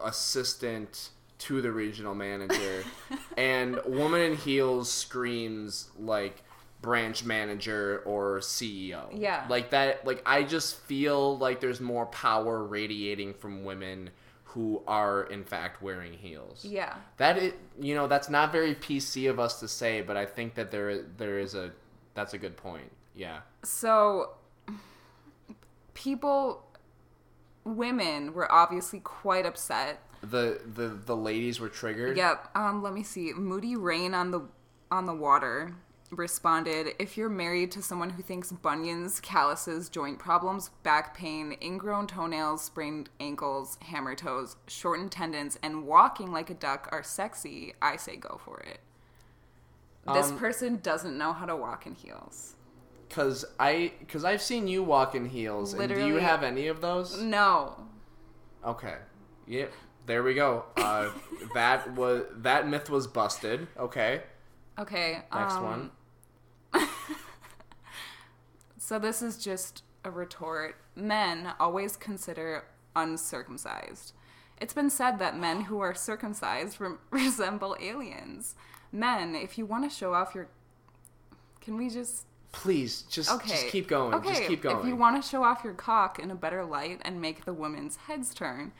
S3: assistant to the regional manager and woman in heels screams like branch manager or CEO.
S1: Yeah.
S3: Like that like I just feel like there's more power radiating from women who are in fact wearing heels.
S1: Yeah.
S3: That is, you know, that's not very PC of us to say, but I think that there there is a that's a good point. Yeah.
S1: So, people, women were obviously quite upset.
S3: The the the ladies were triggered.
S1: Yep. Um. Let me see. Moody Rain on the on the water responded, "If you're married to someone who thinks bunions, calluses, joint problems, back pain, ingrown toenails, sprained ankles, hammer toes, shortened tendons, and walking like a duck are sexy, I say go for it." This
S3: Um,
S1: person doesn't know how to walk in heels.
S3: Cause I, cause I've seen you walk in heels. And do you have any of those?
S1: No.
S3: Okay. Yep. There we go. Uh, that was that myth was busted. Okay.
S1: Okay.
S3: Next
S1: um,
S3: one.
S1: So this is just a retort. Men always consider uncircumcised. It's been said that men who are circumcised re- resemble aliens. Men, if you want to show off your Can we just
S3: Please, just
S1: Okay.
S3: just keep going.
S1: Okay,
S3: just keep going.
S1: If you want to show off your cock in a better light and make the women's heads turn,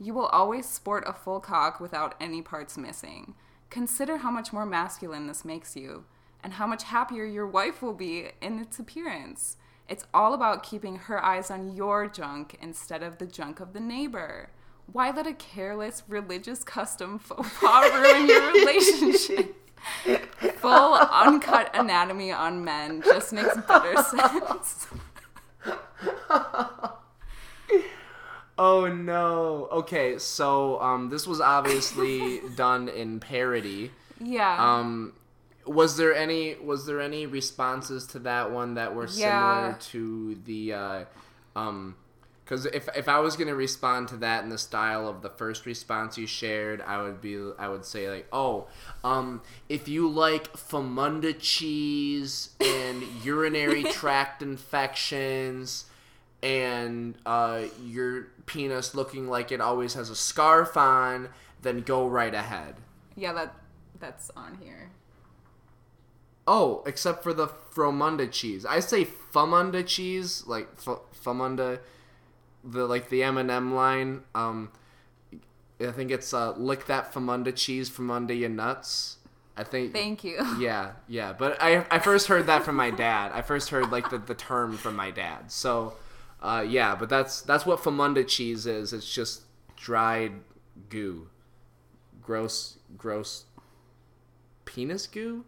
S1: you will always sport a full cock without any parts missing. Consider how much more masculine this makes you, and how much happier your wife will be in its appearance. It's all about keeping her eyes on your junk instead of the junk of the neighbor. Why let a careless religious custom faux pas ruin your relationship? Full uncut anatomy on men just makes better sense.
S3: Oh no. Okay, so um, this was obviously done in parody.
S1: Yeah.
S3: Um, was there any was there any responses to that one that were
S1: Yeah.
S3: similar to the uh, um? Because if if I was gonna respond to that in the style of the first response you shared, I would be I would say like, oh, um, if you like famunda cheese and urinary tract infections and uh, your penis looking like it always has a scarf on, then go right ahead.
S1: yeah, that that's on here.
S3: Oh, except for the fromunda cheese. I say famunda cheese, like f- famunda, the like the M and m line. Um, I think it's uh, lick that famunda cheese from under your nuts. I think.
S1: Thank you.
S3: Yeah, yeah. But I I first heard that from my dad. I first heard like the, the term from my dad. So, uh, yeah. But that's that's what famunda cheese is. It's just dried goo, gross, gross penis goo.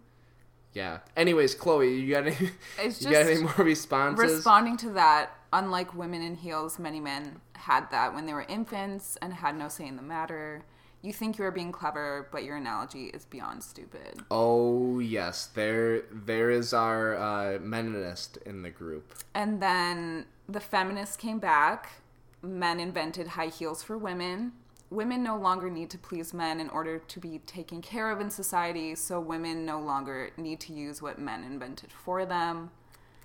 S3: Yeah. Anyways, Chloe, you got any?
S1: It's
S3: you got any more responses?
S1: Responding to that, unlike women in heels, many men had that when they were infants and had no say in the matter. You think you are being clever, but your analogy is beyond stupid.
S3: oh yes, there there is our uh, meninist in the group.
S1: And then the feminists came back. Men invented high heels for women. Women no longer need to please men in order to be taken care of in society, so women no longer need to use what men invented for them.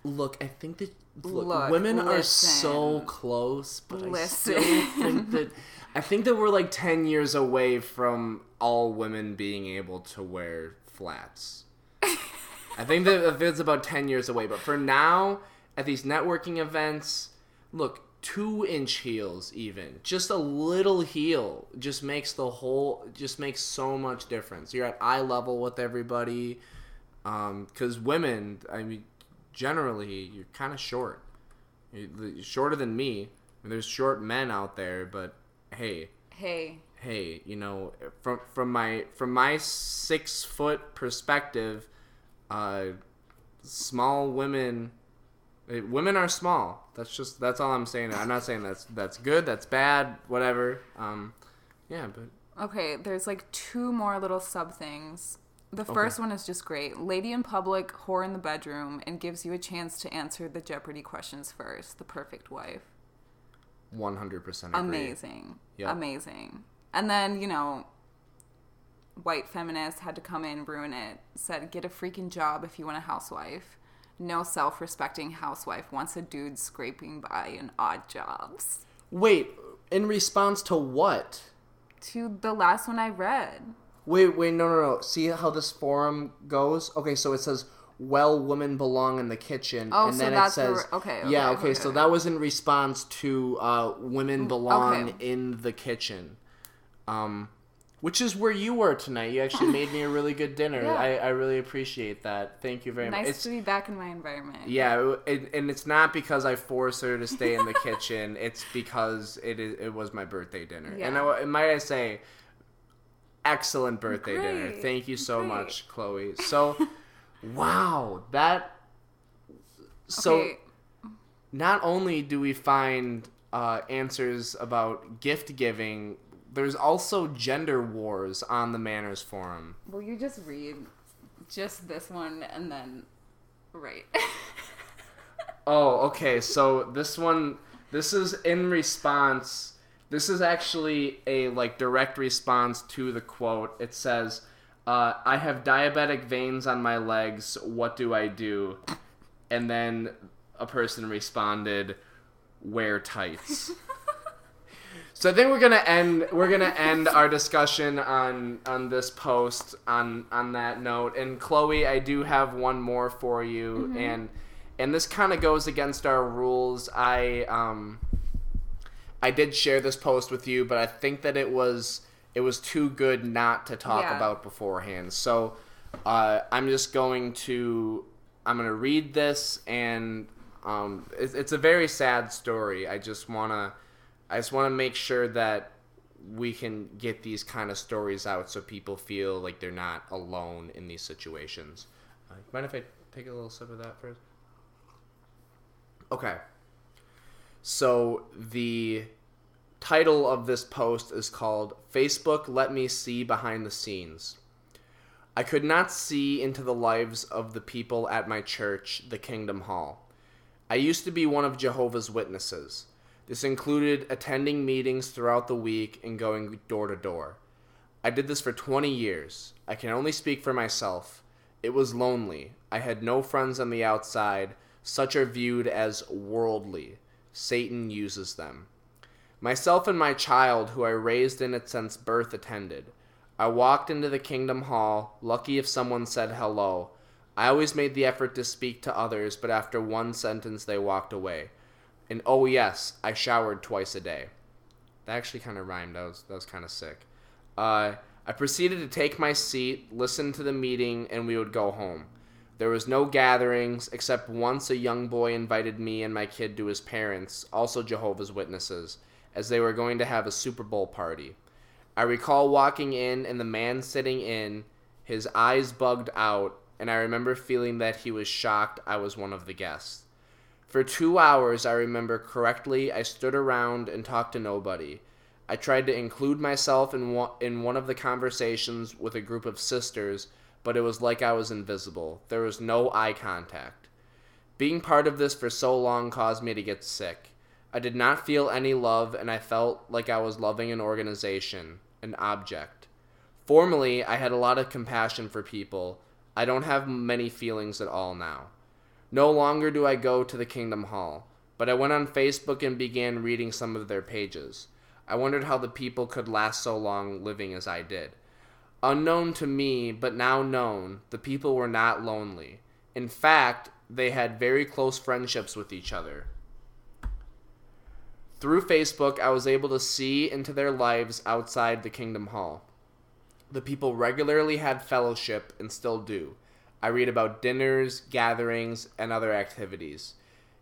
S3: Look, I think that look,
S1: Look,
S3: women are so close, but I still think that I think that we're like ten years away from all women being able to wear flats. I think that it's about ten years away, but for now, at these networking events, look, two inch heels even. Just a little heel just makes the whole just makes so much difference. You're at eye level with everybody um because women i mean generally you're kind of short. You're you're shorter than me. I mean, there's short men out there but hey.
S1: Hey,
S3: hey you know from from my from my six foot perspective uh small women eh, women are small that's just that's all i'm saying i'm not saying that's that's good that's bad whatever um yeah but
S1: Okay, there's like two more little sub things. The first one is just great. Lady in public, whore in the bedroom, and gives you a chance to answer the Jeopardy questions first. The perfect wife.
S3: 100%
S1: Amazing.
S3: Yep.
S1: Amazing. And then, you know, white feminists had to come in, ruin it. Said, get a freaking job if you want a housewife. No self respecting housewife wants a dude scraping by in odd jobs.
S3: wait in response to what
S1: To the last one I read.
S3: Wait, wait, no, no, no. See how this forum goes? Okay, so it says well women belong in the kitchen
S4: Oh,
S3: and
S4: so
S3: then
S4: that's
S3: it says
S4: re- okay,
S3: yeah
S4: okay,
S3: okay,
S4: okay,
S3: so
S4: okay.
S3: that was in response to uh, women belong
S4: okay.
S3: in the kitchen um, which is where you were tonight you actually made me a really good dinner
S4: Yeah.
S3: I, I really appreciate that thank you very much
S4: Nice to be back in my environment.
S3: yeah, it, and it's not because I forced her to stay in the kitchen. It's because it is, it was my birthday dinner, and, I, might I say, excellent birthday dinner. Thank you so
S4: great.
S3: much, Chloe. So, wow, that. So
S4: Okay,
S3: not only do we find uh, answers about gift giving, there's also gender wars on the Manners Forum.
S4: will you just read just this one and then right?
S3: Oh, okay. So this one, this is in response. This is actually a like direct response to the quote. It says, uh, "I have diabetic veins on my legs. What do I do?" And then a person responded, "Wear tights." So I think we're gonna end. We're gonna end our discussion on on this post on on that note. And Chloe, I do have one more for you, and and this kind of goes against our rules. I um I did share this post with you, but I think that it was it was too good not to talk
S4: Yeah.
S3: about beforehand. So uh, I'm just going to I'm gonna read this, and um, it's, it's a very sad story. I just wanna I just want to make sure that we can get these kind of stories out so people feel like they're not alone in these situations. Uh, mind if I take a little sip of that first? Okay. So the title of this post is called Facebook Let Me See Behind the Scenes. I could not see into the lives of the people at my church, the Kingdom Hall. I used to be one of Jehovah's Witnesses. This included attending meetings throughout the week and going door to door. I did this for 20 years. I can only speak for myself. It was lonely. I had no friends on the outside. Such are viewed as worldly. Satan uses them. Myself and my child, who I raised in it since birth, attended. I walked into the Kingdom Hall, lucky if someone said hello. I always made the effort to speak to others, but after one sentence they walked away. And oh yes, I showered twice a day. That actually kind of rhymed. That was that was kind of sick. Uh, I proceeded to take my seat, listen to the meeting, and we would go home. There was no gatherings, except once a young boy invited me and my kid to his parents, also Jehovah's Witnesses, as they were going to have a Super Bowl party. I recall walking in and the man sitting in, his eyes bugged out, and I remember feeling that he was shocked I was one of the guests. For two hours, I remember correctly, I stood around and talked to nobody. I tried to include myself in one, in one of the conversations with a group of sisters, but it was like I was invisible. There was no eye contact. Being part of this for so long caused me to get sick. I did not feel any love, and I felt like I was loving an organization, an object. Formerly, I had a lot of compassion for people. I don't have many feelings at all now. No longer do I go to the Kingdom Hall, but I went on Facebook and began reading some of their pages. I wondered how the people could last so long living as I did. Unknown to me, but now known, the people were not lonely. In fact, they had very close friendships with each other. Through Facebook, I was able to see into their lives outside the Kingdom Hall. The people regularly had fellowship and still do. I read about dinners, gatherings, and other activities.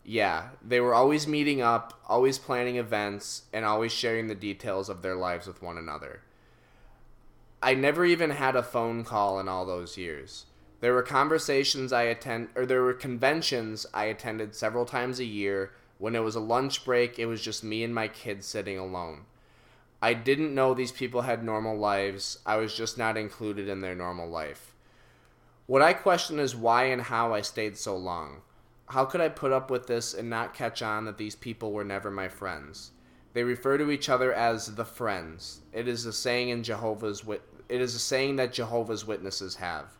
S3: Yeah, they were always meeting up, always planning events, and always sharing the details of their lives with one another. I never even had a phone call in all those years. There were conversations I attend or there were conventions I attended several times a year. When it was a lunch break, it was just me and my kids sitting alone. I didn't know these people had normal lives. I was just not included in their normal life. What I question is why and how I stayed so long. How could I put up with this and not catch on that these people were never my friends? They refer to each other as the friends. It is a saying in Jehovah's Wit- it is a saying that Jehovah's Witnesses have.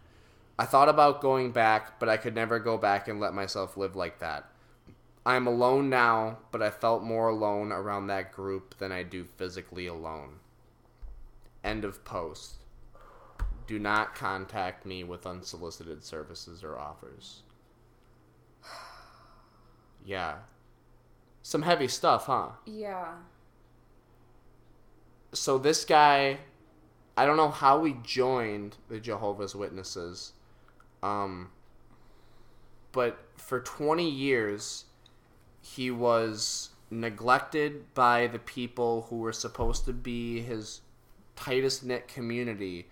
S3: I thought about going back, but I could never go back and let myself live like that. I am alone now, but I felt more alone around that group than I do physically alone. End of post. Do not contact me with unsolicited services or offers. Yeah. Some heavy stuff, huh?
S1: Yeah.
S3: So this guy, I don't know how he joined the Jehovah's Witnesses, um, but for 20 years, he was neglected by the people who were supposed to be his tightest knit community.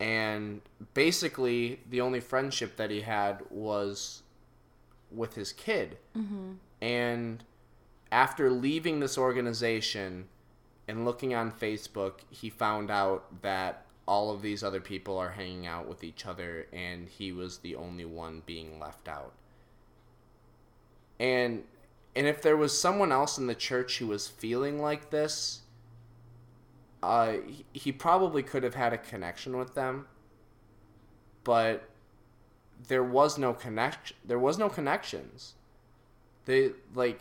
S3: And basically, the only friendship that he had was with his kid. Mm-hmm. And after leaving this organization and looking on Facebook, he found out that all of these other people are hanging out with each other and he was the only one being left out. And and if there was someone else in the church who was feeling like this, uh, he, he probably could have had a connection with them, but there was no connection. There was no connections. They like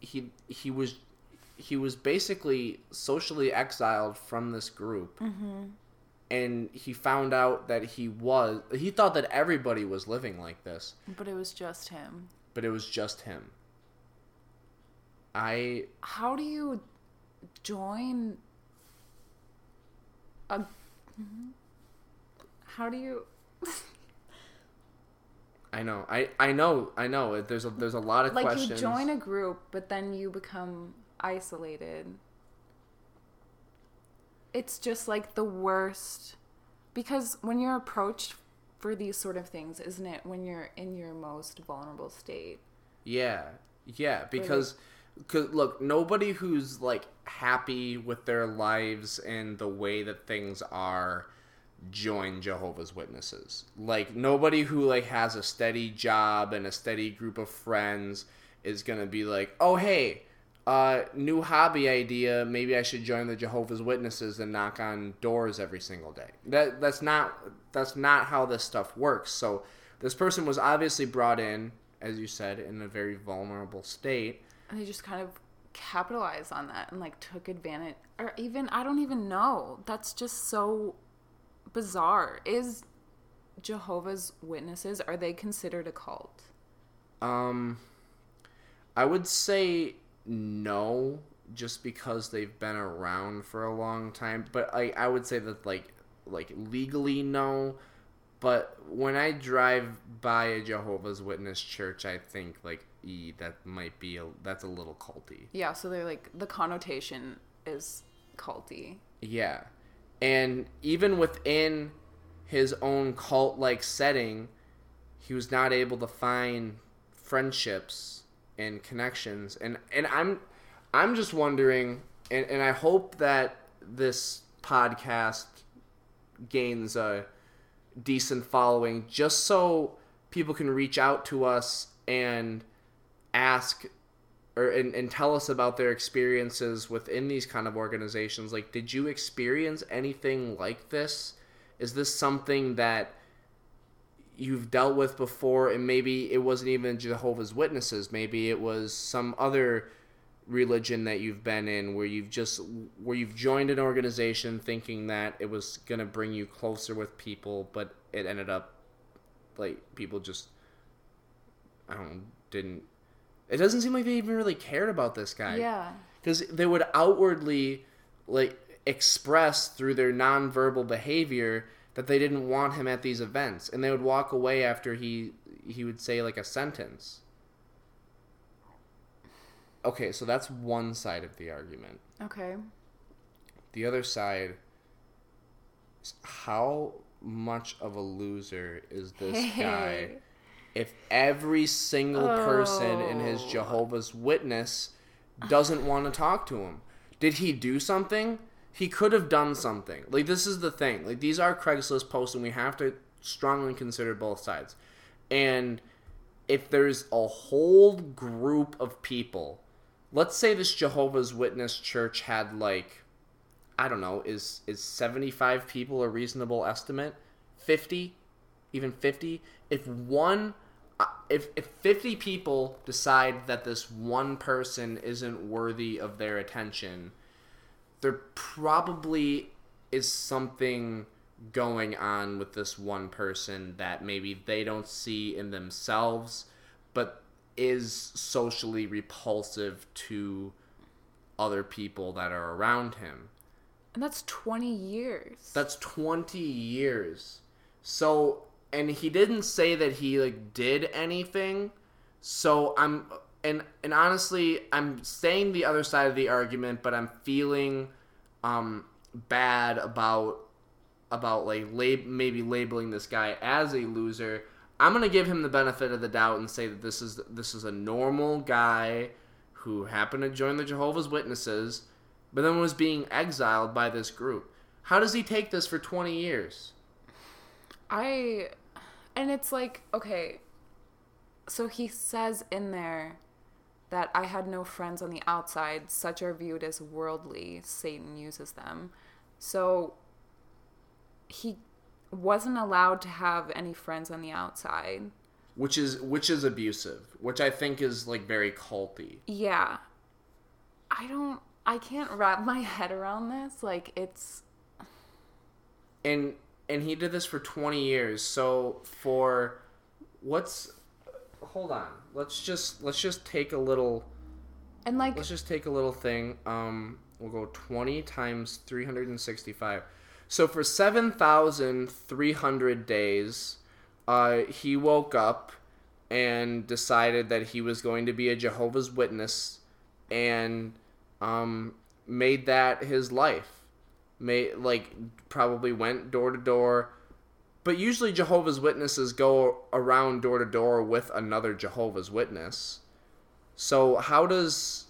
S3: he he was he was basically socially exiled from this group, and he found out that he was he thought that everybody was living like this,
S4: But it was just him.
S3: but it was just him. I
S4: How do you join a How do you
S3: I know I I know I know there's a there's a lot of
S4: like
S3: questions.
S4: you join a group but then you become isolated? It's just like the worst because when you're approached for these sort of things, isn't it when you're in your most vulnerable state?
S3: Yeah, yeah, because cause, look, nobody who's like happy with their lives and the way that things are join Jehovah's Witnesses. Like nobody who like has a steady job and a steady group of friends is gonna be like, oh hey, uh, new hobby idea. Maybe I should join the Jehovah's Witnesses and knock on doors every single day. That that's not that's not how this stuff works. So this person was obviously brought in, as you said, in a very vulnerable state.
S4: And they just kind of capitalized on that and like took advantage or even I don't even know. That's just so bizarre. Is Jehovah's Witnesses are they considered a cult?
S3: Um, I would say no, just because they've been around for a long time. But I, I would say that like like legally no. But when I drive by a Jehovah's Witness church, I think like, e that might be a that's a little culty.
S4: Yeah, so they're like the connotation is culty.
S3: Yeah. And even within his own cult like setting, he was not able to find friendships and connections. And and I'm I'm just wondering and, and I hope that this podcast gains a decent following just so people can reach out to us and ask or and, and tell us about their experiences within these kind of organizations. Like did you experience anything like this? Is this something that you've dealt with before? And maybe it wasn't even jehovah's witnesses. Maybe it was some other religion that you've been in where you've just where you've joined an organization thinking that it was going to bring you closer with people but it ended up like people just i don't know, didn't it doesn't seem like they even really cared about this guy
S4: Yeah.
S3: because they would outwardly like express through their nonverbal behavior that they didn't want him at these events and they would walk away after he he would say like a sentence okay so that's one side of the argument
S4: Okay.
S3: the other side is how much of a loser is this guy if every single person in his
S4: Oh.
S3: Jehovah's Witness doesn't want to talk to him. Did he do something? He could have done something. Like this is the thing. Like these are Craigslist posts and we have to strongly consider both sides. And if there's a whole group of people, let's say this Jehovah's Witness church had like I don't know, is is 75 people a reasonable estimate? 50? Even 50? If one uh, if if 50 people decide that this one person isn't worthy of their attention, there probably is something going on with this one person that maybe they don't see in themselves, but is socially repulsive to other people that are around him.
S1: And that's 20 years.
S3: That's 20 years. So, and he didn't say that he like did anything. So I'm and and honestly, I'm saying the other side of the argument, but I'm feeling um bad about about like lab- maybe labeling this guy as a loser. I'm gonna give him the benefit of the doubt and say that this is this is a normal guy who happened to join the Jehovah's Witnesses, but then was being exiled by this group. How does he take this for 20 years?
S1: I and it's like, okay, so he says in there that I had no friends on the outside, such are viewed as worldly. Satan uses them. So he wasn't allowed to have any friends on the outside.
S3: Which is which is abusive, which I think is like very culty.
S1: Yeah. I don't I can't wrap my head around this. Like it's
S3: And and he did this for 20 years. So for what's hold on. Let's just let's just take a little
S1: and like
S3: let's just take a little thing. Um we'll go 20 times 365. So for 7,300 days, uh, he woke up and decided that he was going to be a Jehovah's Witness and um, made that his life. Made like probably went door to door, but usually Jehovah's Witnesses go around door to door with another Jehovah's Witness. So how does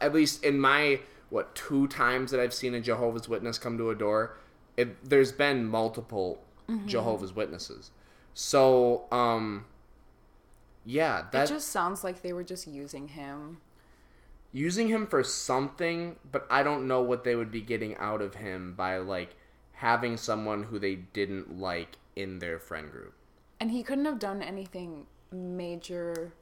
S3: at least in my what two times that I've seen a Jehovah's Witness come to a door, it, there's been multiple
S1: Mm-hmm.
S3: Jehovah's Witnesses. So, um, yeah, that
S1: it just sounds like they were just using him.
S3: using him for something, but I don't know what they would be getting out of him by like having someone who they didn't like in their friend group.
S1: And he couldn't have done anything major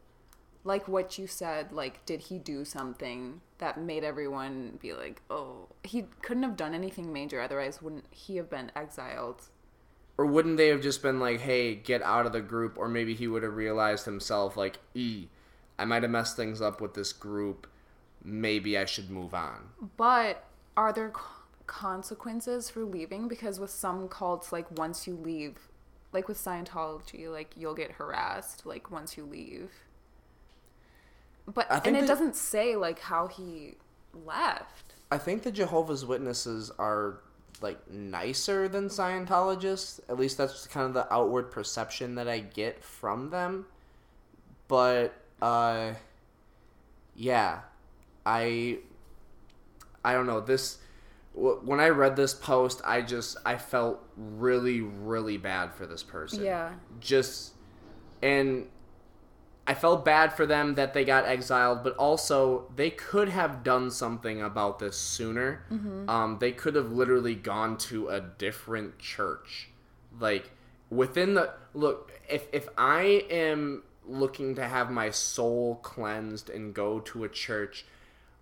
S1: like what you said, like did he do something that made everyone be like, "Oh, he couldn't have done anything major otherwise wouldn't he have been exiled?"
S3: Or wouldn't they have just been like, "Hey, get out of the group," or maybe he would have realized himself like, "E, I might have messed things up with this group. Maybe I should move on."
S1: But are there consequences for leaving because with some cults like once you leave, like with Scientology, like you'll get harassed like once you leave. But and it
S3: that-
S1: doesn't say like how he left.
S3: I think the Jehovah's Witnesses are like nicer than Scientologists. At least that's kind of the outward perception that I get from them. But uh yeah, I I don't know. This when I read this post, I just I felt really really bad for this person.
S1: Yeah.
S3: Just and I felt bad for them that they got exiled, but also they could have done something about this sooner. Um, they could have literally gone to a different church. Like within the look, if if I am looking to have my soul cleansed and go to a church,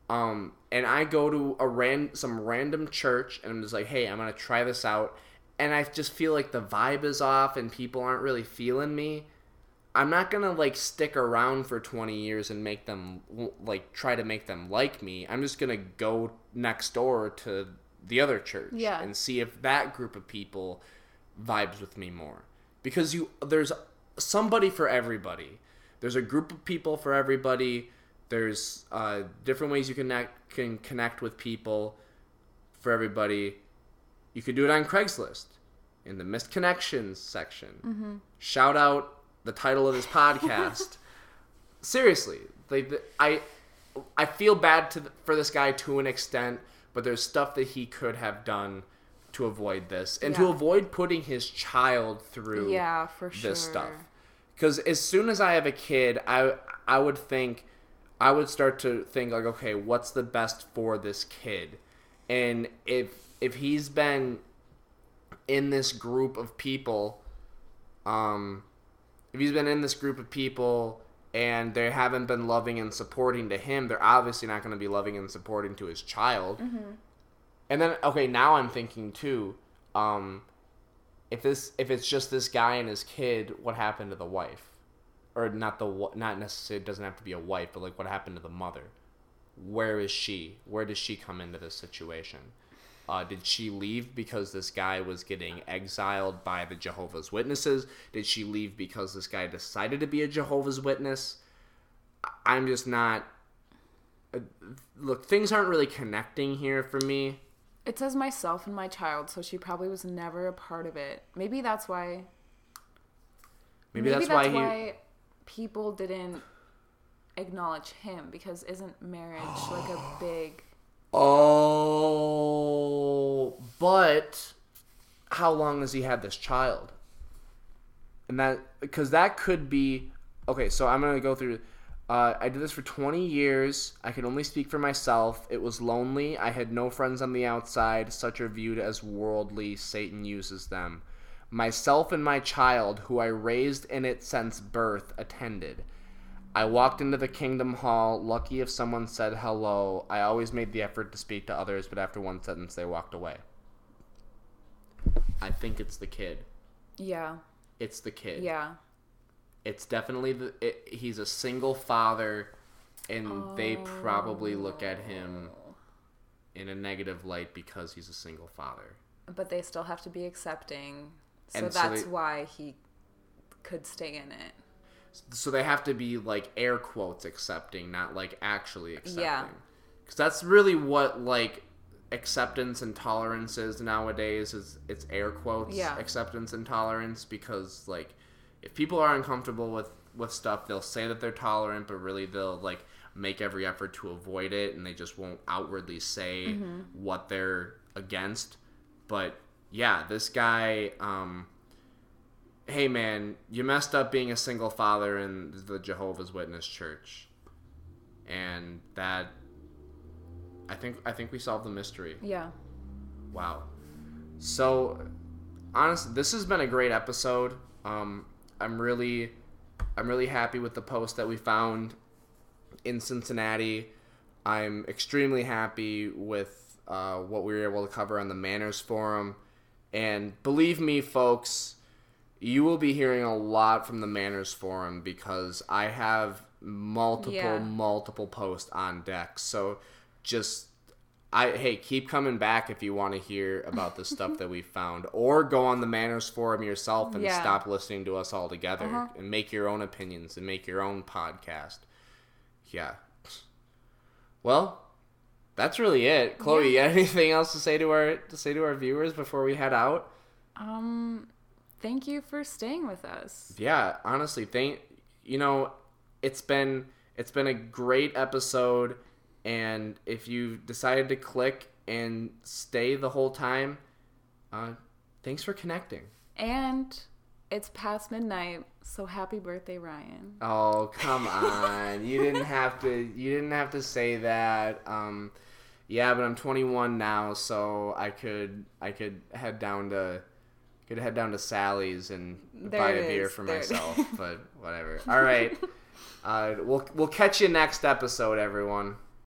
S3: um, and I go to a ran some random church and I'm just like, hey, I'm gonna try this out, and I just feel like the vibe is off and people aren't really feeling me. I'm not gonna like stick around for 20 years and make them like try to make them like me. I'm just gonna go next door to the other church
S1: Yeah.
S3: and see if that group of people vibes with me more. Because you there's somebody for everybody. There's a group of people for everybody. There's uh, different ways you connect can connect with people for everybody. You could do it on Craigslist in the missed connections section. Shout out the title of this podcast. Seriously, I, I feel bad to, for this guy to an extent, but there's stuff that he could have done to avoid this and to avoid putting his child through
S1: Yeah, for sure.
S3: this stuff. Because as soon as I have a kid, I I would think, I would start to think like, okay, what's the best for this kid? And if if he's been in this group of people, um, if he's been in this group of people and they haven't been loving and supporting to him, they're obviously not going to be loving and supporting to his child. And then, okay, now I'm thinking too. um, if this if it's just this guy and his kid, what happened to the wife? Or not the not necessarily it doesn't have to be a wife, but like what happened to the mother? Where is she? Where does she come into this situation? Uh, did she leave because this guy was getting exiled by the Jehovah's Witnesses? Did she leave because this guy decided to be a Jehovah's Witness? I'm just not. Uh, look, things aren't really connecting here for me.
S1: It says myself and my child, so she probably was never a part of it. Maybe that's why.
S3: Maybe, that's, why he.
S1: why people didn't acknowledge him because isn't marriage like a big
S3: Oh, but how long has he had this child? And that because that could be okay. So I'm gonna go through. Uh, I did this for 20 years. I could only speak for myself. It was lonely. I had no friends on the outside. Such are viewed as worldly. Satan uses them. Myself and my child, who I raised in it since birth, attended. I walked into the Kingdom Hall, lucky if someone said hello. I always made the effort to speak to others, but after one sentence, they walked away. I think it's the kid.
S1: yeah
S3: It's the kid.
S1: yeah
S3: It's definitely the. It, he's a single father, and they probably look at him in a negative light because he's a single father.
S1: but they still have to be accepting so
S3: And so
S1: that's
S3: they-
S1: why he could stay in it
S3: So they have to be like air quotes accepting, not like actually accepting.
S1: Yeah.
S3: Because that's really what like acceptance and tolerance is nowadays. Is it's air quotes
S1: Yeah.
S3: acceptance and tolerance because like if people are uncomfortable with with stuff, they'll say that they're tolerant, but really they'll like make every effort to avoid it, and they just won't outwardly say
S1: Mm-hmm.
S3: what they're against. But yeah, this guy. um hey man, you messed up being a single father in the Jehovah's Witness church. And that I think I think we solved the mystery.
S1: yeah
S3: Wow. So honestly, this has been a great episode. Um I'm really I'm really happy with the post that we found in Cincinnati. I'm extremely happy with uh, what we were able to cover on the Manners Forum. And believe me, folks, you will be hearing a lot from the Manners Forum because I have multiple,
S1: Yeah.
S3: multiple posts on deck. So just. I hey, keep coming back if you want to hear about the stuff that we found, or go on the Manners Forum yourself and
S1: Yeah.
S3: stop listening to us all together
S1: Uh-huh.
S3: and make your own opinions and make your own podcast. Yeah. Well, that's really it. Chloe, you got anything else to say to our to say to our viewers before we head out?
S1: um thank you for staying with us
S3: Yeah, honestly, thank you know, it's been it's been a great episode and if you decided to click and stay the whole time, uh thanks for connecting.
S1: and it's past midnight so happy birthday ryan
S3: Oh, come on. you didn't have to you didn't have to say that. Um yeah, but I'm 21 now, so I could I could head down to could head down to Sally's and
S1: There
S3: buy a beer for
S1: There
S3: myself, but whatever. All right. Uh, we'll we'll catch you next episode, everyone.